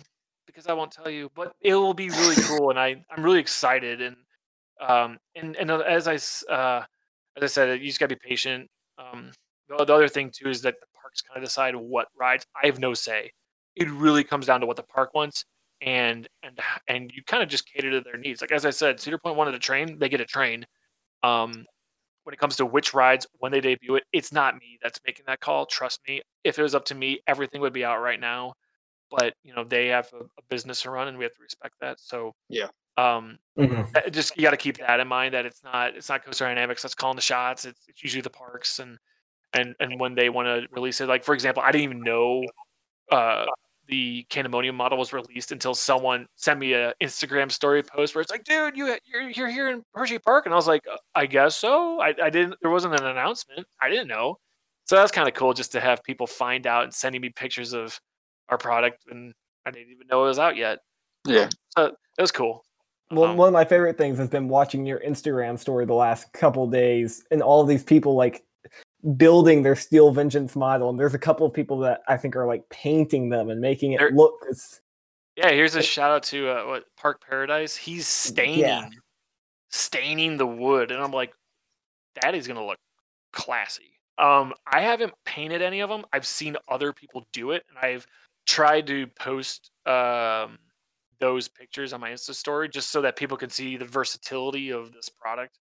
because I won't tell you. But it will be really cool, and I I'm really excited. And um and and uh, as I uh as I said, you just gotta be patient. Um, the, the other thing too is that the parks kind of decide what rides. I have no say. It really comes down to what the park wants, and and and you kind of just cater to their needs. Like as I said, Cedar Point wanted a train, they get a train. Um, when it comes to which rides when they debut it, it's not me that's making that call. Trust me. If it was up to me, everything would be out right now. But you know they have a, a business to run, and we have to respect that. So Yeah. Um, Mhm. uh, just you got to keep that in mind that it's not it's not coaster dynamics that's calling the shots it's, it's usually the parks and and and when they want to release it like for example i didn't even know uh the Candemonium model was released until someone sent me a Instagram story post where it's like, dude, you you're, you're here in Hershey Park, and I was like, "Uh, I guess so. I, I didn't. There wasn't an announcement. I didn't know. So that's kind of cool just to have people find out and sending me pictures of our product, and I didn't even know it was out yet. Yeah. So it was cool. Well, Um, one of my favorite things has been watching your Instagram story the last couple days, and all of these people like building their Steel Vengeance model. And there's a couple of people that I think are like painting them and making it There- look. As, Yeah, here's a shout out to uh, what Park Paradise. He's staining, staining the wood, and I'm like, that is gonna look classy. Um, I haven't painted any of them. I've seen other people do it, and I've tried to post um, those pictures on my Insta story just so that people can see the versatility of this product.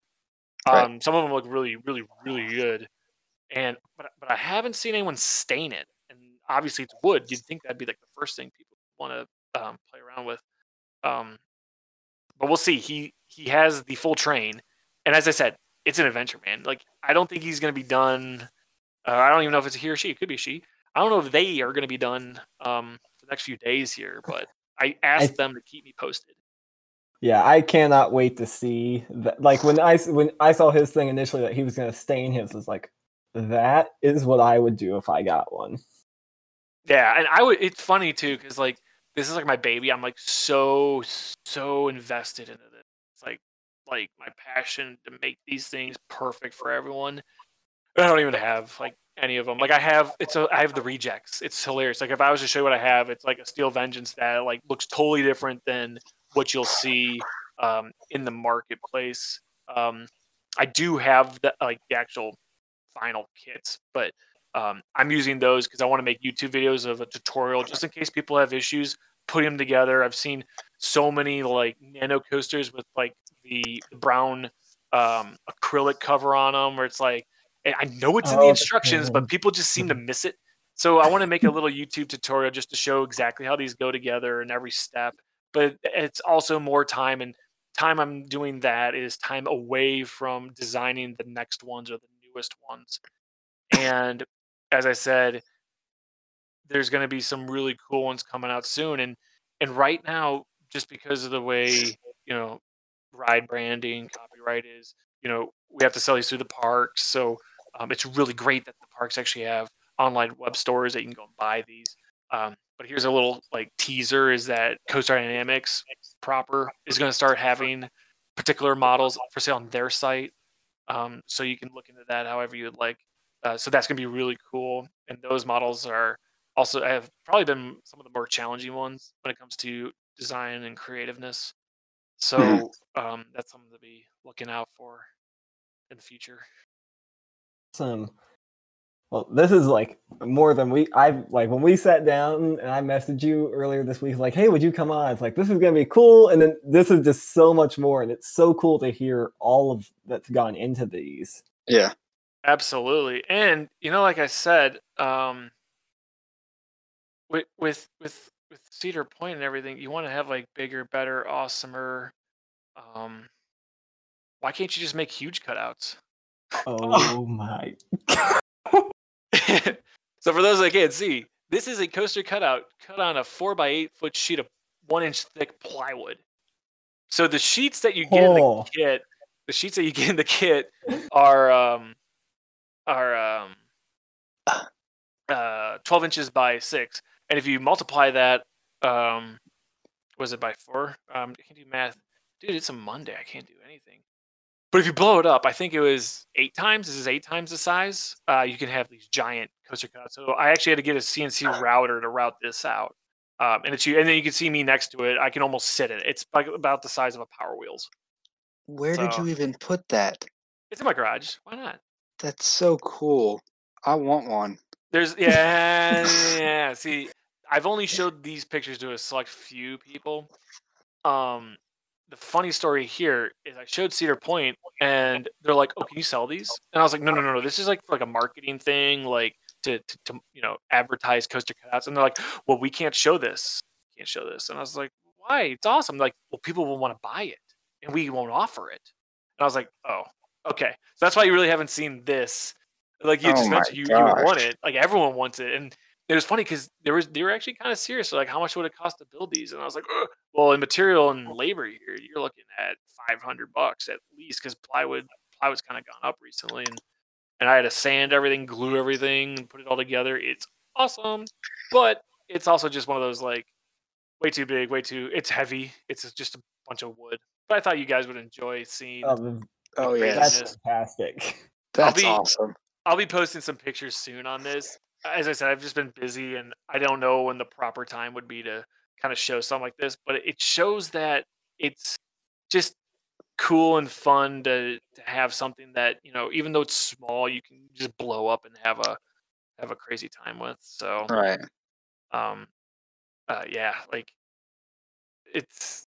Right. Um, some of them look really, really, really good, and but but I haven't seen anyone stain it. And obviously, it's wood. You'd think that'd be like the first thing people want to um, play around with. Um, but we'll see. He he has the full train, and as I said, it's an adventure, man. Like I don't think he's going to be done. Uh, I don't even know if it's a he or she. It could be she. I don't know if they are going to be done um, for the next few days here, but I asked them to keep me posted. yeah, I cannot wait to see that. Like when I when I saw his thing initially that he was going to stain his, was like that is what I would do if I got one. Yeah, and I would. It's funny too because like this is like my baby. I'm like so so invested into this. It's like like my passion to make these things perfect for everyone. I don't even have like any of them. Like I have, it's a, I have the rejects. It's hilarious. Like if I was to show you what I have, it's like a Steel Vengeance that like looks totally different than what you'll see um, in the marketplace. Um, I do have the like the actual final kits, but um, I'm using those because I want to make YouTube videos of a tutorial just in case people have issues putting them together. I've seen so many like nano coasters with like the brown um, acrylic cover on them where it's like I know it's in Oh, the the instructions, but people just seem to mm-hmm. miss it. So I want to make a little YouTube tutorial just to show exactly how these go together and every step. But it's also more time and time I'm doing that is time away from designing the next ones or the newest ones. And as I said, there's going to be some really cool ones coming out soon. And and right now, just because of the way you know ride branding, copyright is, you know, we have to sell these through the parks. So um, it's really great that the parks actually have online web stores that you can go and buy these. Um, but here's a little like teaser: is that Coaster Dynamics proper is going to start having particular models for sale on their site. Um, so you can look into that however you would like. Uh, so that's going to be really cool. And those models are also have probably been some of the more challenging ones when it comes to design and creativeness. So Mhm. um, that's something to be looking out for in the future. Awesome. Well, this is like more than we. I like when we sat down and I messaged you earlier this week, like, "Hey, would you come on?" It's like this is gonna be cool, and then this is just so much more, and it's so cool to hear all of that's gone into these. Yeah. Absolutely. And you know, like I said, um with with with with Cedar Point and everything, you want to have like bigger, better, awesomer. Um why can't you just make huge cutouts? Oh my! so for those that can't see, this is a coaster cutout cut on a four by eight foot sheet of one inch thick plywood. So the sheets that you get in Oh. the kit, the sheets that you get in the kit are um are um uh 12 inches by six. And if you multiply that, um was it by four? Um I can't do math. Dude, it's a Monday. I can't do anything. But if you blow it up, I think it was eight times. This is eight times the size. Uh, you can have these giant coaster cutouts. So I actually had to get a CNC router to route this out. Um, and it's you, and then you can see me next to it. I can almost sit in it. It's like about the size of a Power Wheels. Where did you even put that? It's in my garage. Why not? That's so cool. I want one. There's yeah yeah. See, I've only showed these pictures to a select few people. Um, the funny story here is I showed Cedar Point, and they're like, "Oh, can you sell these?" And I was like, "No, no, no, no. This is like for like a marketing thing, like to to, to you know advertise coaster cutouts." And they're like, "Well, we can't show this. Can't show this." And I was like, "Why? It's awesome." Like, well, people will want to buy it, and we won't offer it. And I was like, "Oh, okay." So that's why you really haven't seen this. Like you Oh just mentioned, you, you would want it. Like everyone wants it, and it was funny because there was they were actually kind of serious. Like, how much would it cost to build these? And I was like, Ugh. well, in material and labor here, you're looking at five hundred bucks at least because plywood plywood's kind of gone up recently, and and I had to sand everything, glue everything, put it all together. It's awesome, but it's also just one of those like way too big, way too. It's heavy. It's just a bunch of wood. But I thought you guys would enjoy seeing. Um, Oh yeah, that's fantastic. that's be- awesome. I'll be posting some pictures soon on this. As I said, I've just been busy and I don't know when the proper time would be to kind of show something like this, but it shows that it's just cool and fun to, to have something that, you know, even though it's small, you can just blow up and have a have a crazy time with. So Right. um uh yeah, like it's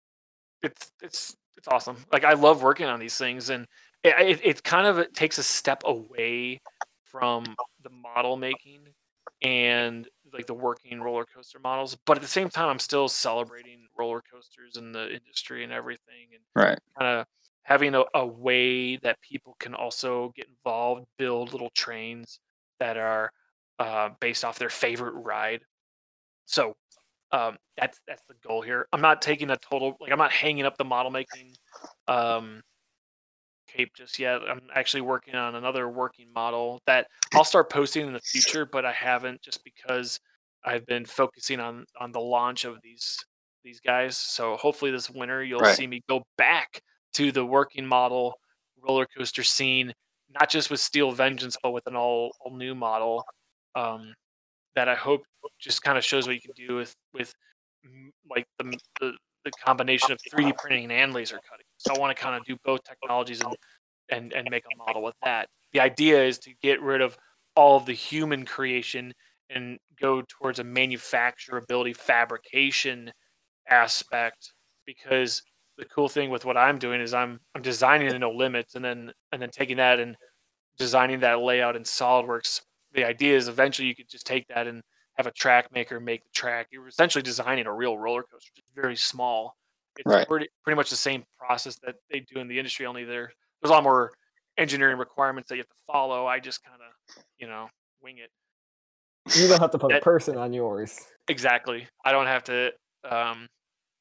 it's it's it's awesome. Like I love working on these things and it, it, it kind of takes a step away from the model making and like the working roller coaster models but at the same time i'm still celebrating roller coasters and the industry and everything and Right. kind of having a, a way that people can also get involved build little trains that are uh, based off their favorite ride so um, that's that's the goal here i'm not taking a total like i'm not hanging up the model making um, cape just yet. I'm actually working on another working model that I'll start posting in the future, but I haven't just because I've been focusing on on the launch of these these guys. So hopefully this winter you'll Right. see me go back to the working model roller coaster scene, not just with Steel Vengeance, but with an all, all new model um, that I hope just kind of shows what you can do with with like the, the the combination of 3D printing and laser cutting. So I want to kind of do both technologies and and and make a model with that. The idea is to get rid of all of the human creation and go towards a manufacturability fabrication aspect because the cool thing with what I'm doing is I'm I'm designing in NoLimits and then and then taking that and designing that layout in SolidWorks. The idea is eventually you could just take that and have a track maker make the track. You're essentially designing a real roller coaster, just very small. It's Right. pretty, pretty much the same process that they do in the industry, only there there's a lot more engineering requirements that you have to follow. I just kind of, you know, wing it. You don't have to put a person on yours. Exactly. I don't have to um,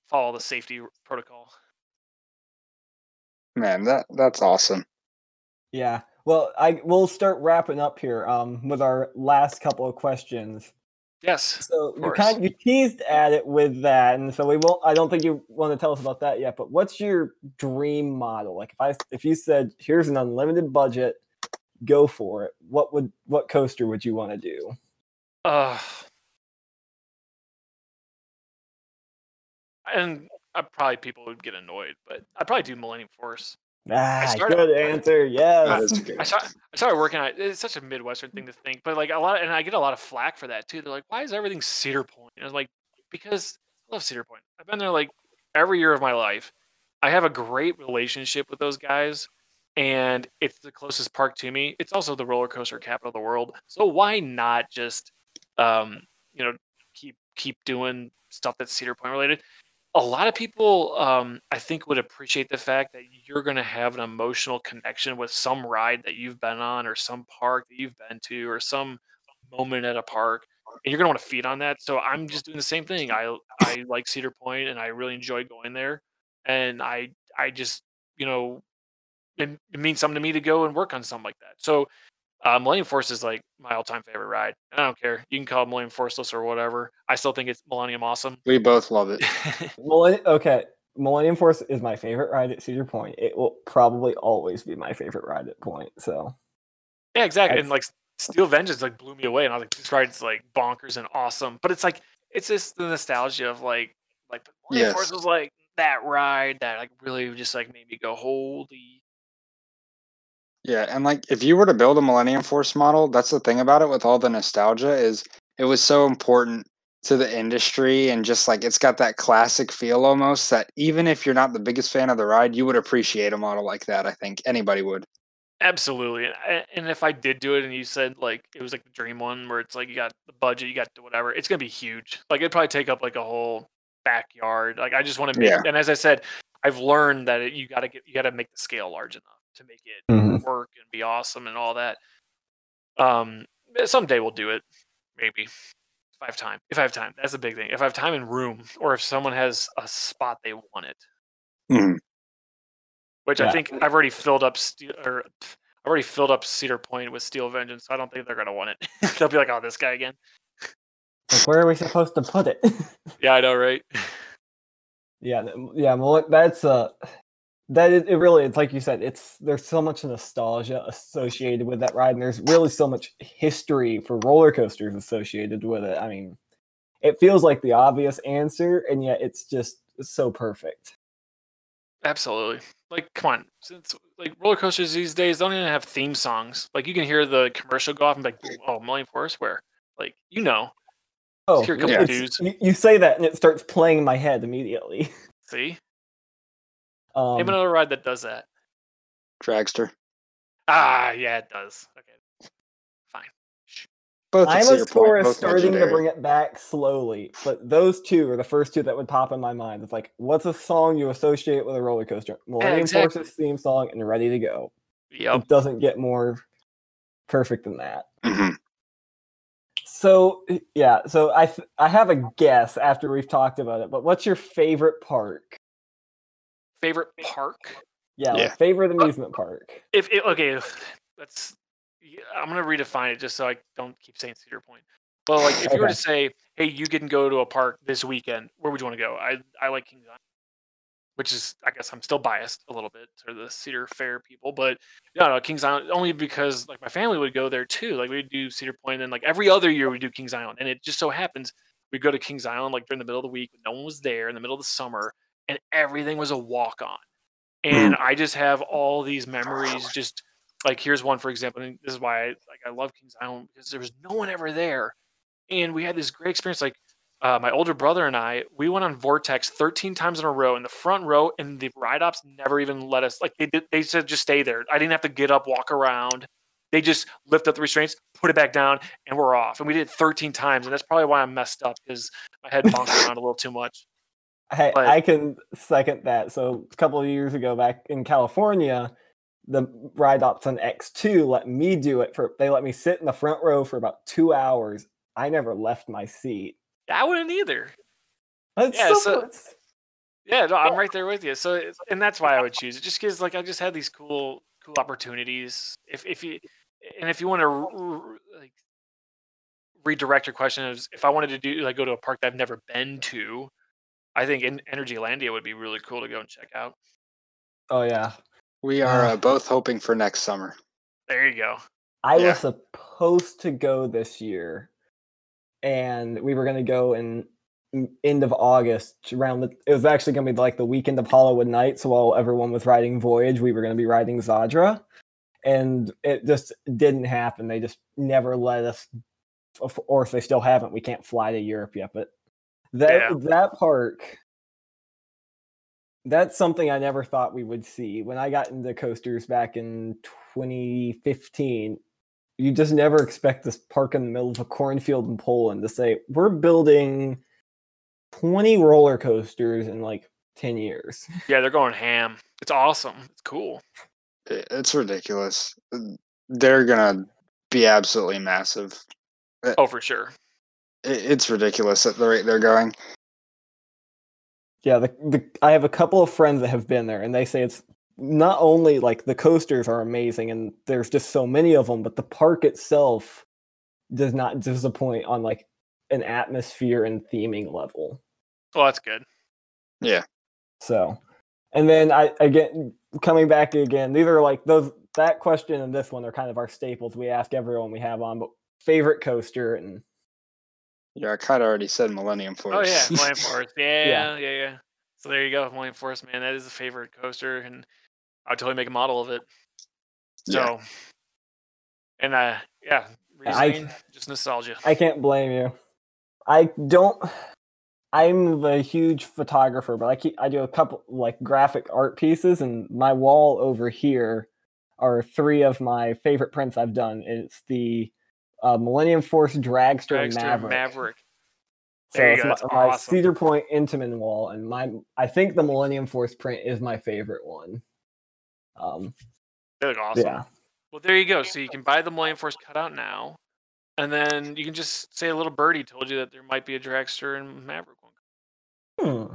follow the safety protocol. Man, that that's awesome. Yeah. Well, I we'll start wrapping up here um, with our last couple of questions. Yes. So you kind you teased at it with that, and so we won't. I don't think you want to tell us about that yet. But what's your dream model? Like if I if you said here's an unlimited budget, go for it. What would what coaster would you want to do? Uh, and I probably people would get annoyed, but I'd probably do Millennium Force. Ah, started- good answer. That Yes. is. I started, I started working on it. It's such a Midwestern thing to think, but like a lot, and I get a lot of flack for that too. They're like, "Why is everything Cedar Point?" And I was like, "Because I love Cedar Point. I've been there like every year of my life. I have a great relationship with those guys, and it's the closest park to me. It's also the roller coaster capital of the world. So why not just, um, you know, keep keep doing stuff that's Cedar Point related?" A lot of people um, i think would appreciate the fact that you're going to have an emotional connection with some ride that you've been on or some park that you've been to or some moment at a park and you're going to want to feed on that so i'm just doing the same thing i i like cedar point and i really enjoy going there and i i just you know it, it means something to me to go and work on something like that so uh, Millennium Force is like my all-time favorite ride. I don't care. You can call it Millennium Forceless or whatever. I still think it's Millennium awesome. We both love it. Millennium, okay. Millennium Force is my favorite ride at Cedar Point. It will probably always be my favorite ride at Point. So Yeah, exactly. And I've- like Steel Vengeance like blew me away, and I was like, this ride's like bonkers and awesome. But it's like it's just the nostalgia of like like but Millennium Force was like that ride that like really just like made me go holy. Yeah, and like if you were to build a Millennium Force model, that's the thing about it with all the nostalgia is it was so important to the industry and just like it's got that classic feel almost that even if you're not the biggest fan of the ride, you would appreciate a model like that. I think anybody would. Absolutely. And, if I did do it, and you said like it was like the dream one where it's like you got the budget, you got whatever, it's gonna be huge. Like it'd probably take up like a whole backyard. Like I just want to make. Yeah. And as I said, I've learned that it, you got to get you got to make the scale large enough to make it Mhm. work and be awesome and all that. Um, someday we'll do it, maybe. if I have time. If I have time, that's a big thing. If I have time and room, or if someone has a spot they want it, Mhm. which I think I've already filled up. Steel, or I've already filled up Cedar Point with Steel Vengeance. So I don't think they're gonna want it. They'll be like, "Oh, this guy again." Like, where are we supposed to put it? Yeah, I know, right? yeah, yeah. Well, that's uh, that is, it really. It's like you said. It's there's so much nostalgia associated with that ride, and there's really so much history for roller coasters associated with it. I mean, it feels like the obvious answer, and yet it's just so perfect. Absolutely. Like, come on. Since like roller coasters these days don't even have theme songs. Like, you can hear the commercial go off and be like, oh Millennium Force, where?" Like, you know. Oh, couple it's- dudes. You, you say that, and it starts playing in my head immediately. See, Um, name another ride that does that. Dragster. Ah, yeah, it does. Okay, fine. Both at I'm a score Point, is both starting to bring it back slowly, but those two are the first two that would pop in my mind. It's like, what's a song you associate with a roller coaster? Millennium exactly. Force's theme song and Ready to Go. Yep. It doesn't get more perfect than that. Mhm. So yeah, so I th- I have a guess after we've talked about it, but what's your favorite park? Favorite park? Yeah, Yeah. like favorite uh, amusement park. If it, okay, let's. I'm gonna redefine it just so I don't keep saying Cedar Point. But like, if you were to say, "Hey, you can go to a park this weekend," where would you want to go? I I like Kings Island, which is I guess I'm still biased a little bit to the Cedar Fair people, but no, no, Kings Island only because like my family would go there too. Like we'd do Cedar Point, and then like every other year we do Kings Island, and it just so happens we go to Kings Island like during the middle of the week when no one was there in the middle of the summer, and everything was a walk on, and I just have all these memories. Just like here's one for example, and this is why I, like I love Kings Island because there was no one ever there, and we had this great experience. Like uh, my older brother and I, we went on Vortex 13 times in a row in the front row, and the ride ops never even let us. Like they did, they said just stay there. I didn't have to get up, walk around. They just lift up the restraints, put it back down, and we're off. And we did it 13 times, and that's probably why I'm messed up because my head bonked around a little too much. I, But- I can second that. So a couple of years ago, back in California, the ride ops on X2 let me do it for. They let me sit in the front row for about two hours. I never left my seat. I wouldn't either. That's Yeah, so, so- it's- Yeah, no, I'm right there with you. So, and that's why I would choose it, just because like I just had these cool, cool opportunities. If if you and if you want to like redirect your question is if I wanted to do like go to a park that I've never been to, I think in Energylandia would be really cool to go and check out. oh yeah, We are Uh, uh, both hoping for next summer. There you go. I Yeah. was supposed to go this year, and we were going to go in end of August around the. It was actually going to be like the weekend of HoliWood Night. So while everyone was riding Voyage, we were going to be riding Zadra, and it just didn't happen. They just never let us, or if they still haven't, we can't fly to Europe yet. But that Yeah. that park. That's something I never thought we would see. When I got into coasters back in 2015, you just never expect this park in the middle of a cornfield in Poland to say, we're building 20 roller coasters in like 10 years. Yeah, they're going ham. It's awesome. It's cool. It's ridiculous. They're gonna be absolutely massive. Uh, oh, for sure. I- It's ridiculous at the rate they're going. Yeah, the, the I have a couple of friends that have been there and they say it's not only like the coasters are amazing and there's just so many of them, but the park itself does not disappoint on like an atmosphere and theming level. Well, that's good. Yeah. So, and then I again coming back again, these are like those that question and this one are kind of our staples. We ask everyone we have on, but favorite coaster and Yeah, I kind of already said Millennium Force. Oh yeah, Millennium Forest. Yeah, yeah, yeah, So there you go, Millennium Force, man. That is a favorite coaster, and I'd totally make a model of it. So, Yeah. and uh, yeah, I- just nostalgia. I can't blame you. I don't. I'm a huge photographer, but I keep I do a couple like graphic art pieces, and my wall over here are three of my favorite prints I've done. It's the uh, Millennium Force Dragster, Dragster Maverick. Maverick. So it's my, that's my awesome. Cedar Point Intamin wall, and my I think the Millennium Force print is my favorite one. Um, They look awesome. yeah, Well, there you go. So you can buy the Millennium Force cutout now. and then you can just say a little birdie told you that there might be a dragster in Maverick one. Hmm.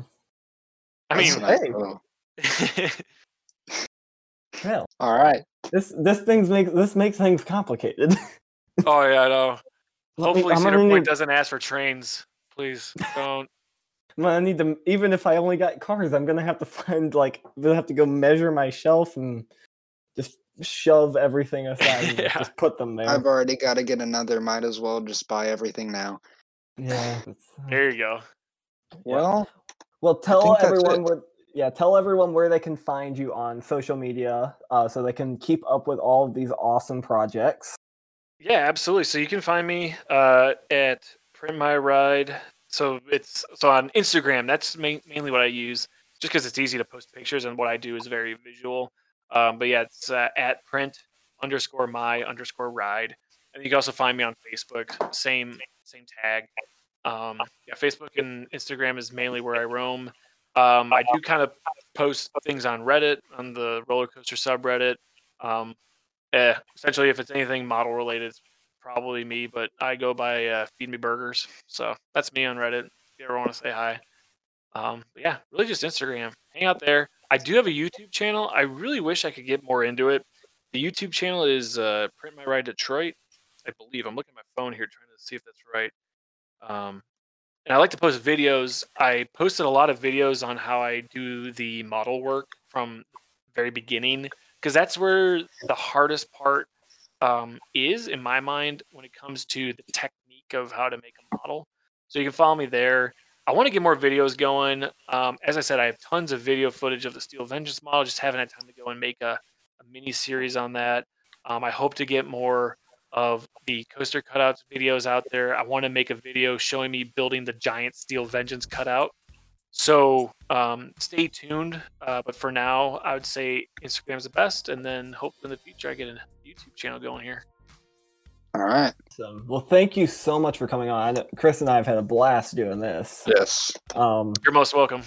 I That's mean, nice. hey. Oh, All right. this this things make this makes things complicated. oh yeah, I know. Let me- Hopefully, I'm Cedar Point need- doesn't ask for trains. Please don't. I'm gonna need to even if I only got cars, I'm gonna have to find like I'm gonna have to go measure my shelf and just shove everything aside and Yeah. just put them there. I've already got to get another. Might as well just buy everything now. yeah. uh, There you go. Well, Well, tell everyone it. where. Yeah, tell everyone where they can find you on social media, uh, so they can keep up with all of these awesome projects. Yeah, absolutely. So you can find me uh, at Print My Ride. So it's so on Instagram. That's main, mainly what I use, just because it's easy to post pictures, and what I do is very visual. Um, but yeah, it's uh, at print underscore my underscore ride, and you can also find me on Facebook. Same same tag. Um, yeah, Facebook and Instagram is mainly where I roam. Um, I do kind of post things on Reddit on the roller coaster subreddit. Um, eh, essentially, if it's anything model related, it's probably me. But I go by uh, Feed Me Burgers, so that's me on Reddit. If you ever want to say hi, um, yeah, really just Instagram. Hang out there. I do have a YouTube channel. I really wish I could get more into it. The YouTube channel is uh, Print My Ride Detroit, I believe. I'm looking at my phone here trying to see if that's right. Um, and I like to post videos. I posted a lot of videos on how I do the model work from the very beginning because that's where the hardest part um, is in my mind when it comes to the technique of how to make a model. So you can follow me there. I want to get more videos going. Um, as I said, I have tons of video footage of the Steel Vengeance model. Just haven't had time to go and make a, a mini series on that. Um, I hope to get more of the coaster cutouts videos out there. I want to make a video showing me building the giant Steel Vengeance cutout. So um, stay tuned. Uh, but for now, I would say Instagram's the best, and then hopefully in the future I get a YouTube channel going here. all right. Awesome. Well, thank you so much for coming on. I know Chris and I have had a blast doing this. Yes. Um, You're most welcome.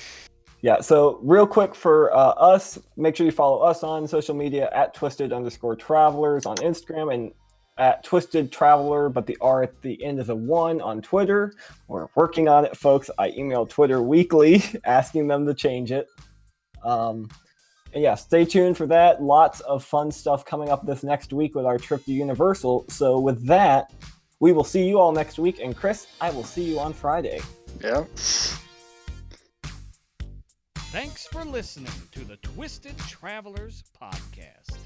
yeah. So real quick for uh, us, make sure you follow us on social media at twisted underscore travelers on Instagram and at twisted traveler, but the R at the end is a one on Twitter. We're working on it, folks. I email Twitter weekly asking them to change it. Um, and yeah, stay tuned for that. Lots of fun stuff coming up this next week with our trip to Universal. So with that, we will see you all next week. And Chris, I will see you on Friday. Yep. Thanks for listening to the Twisted Travelers Podcast.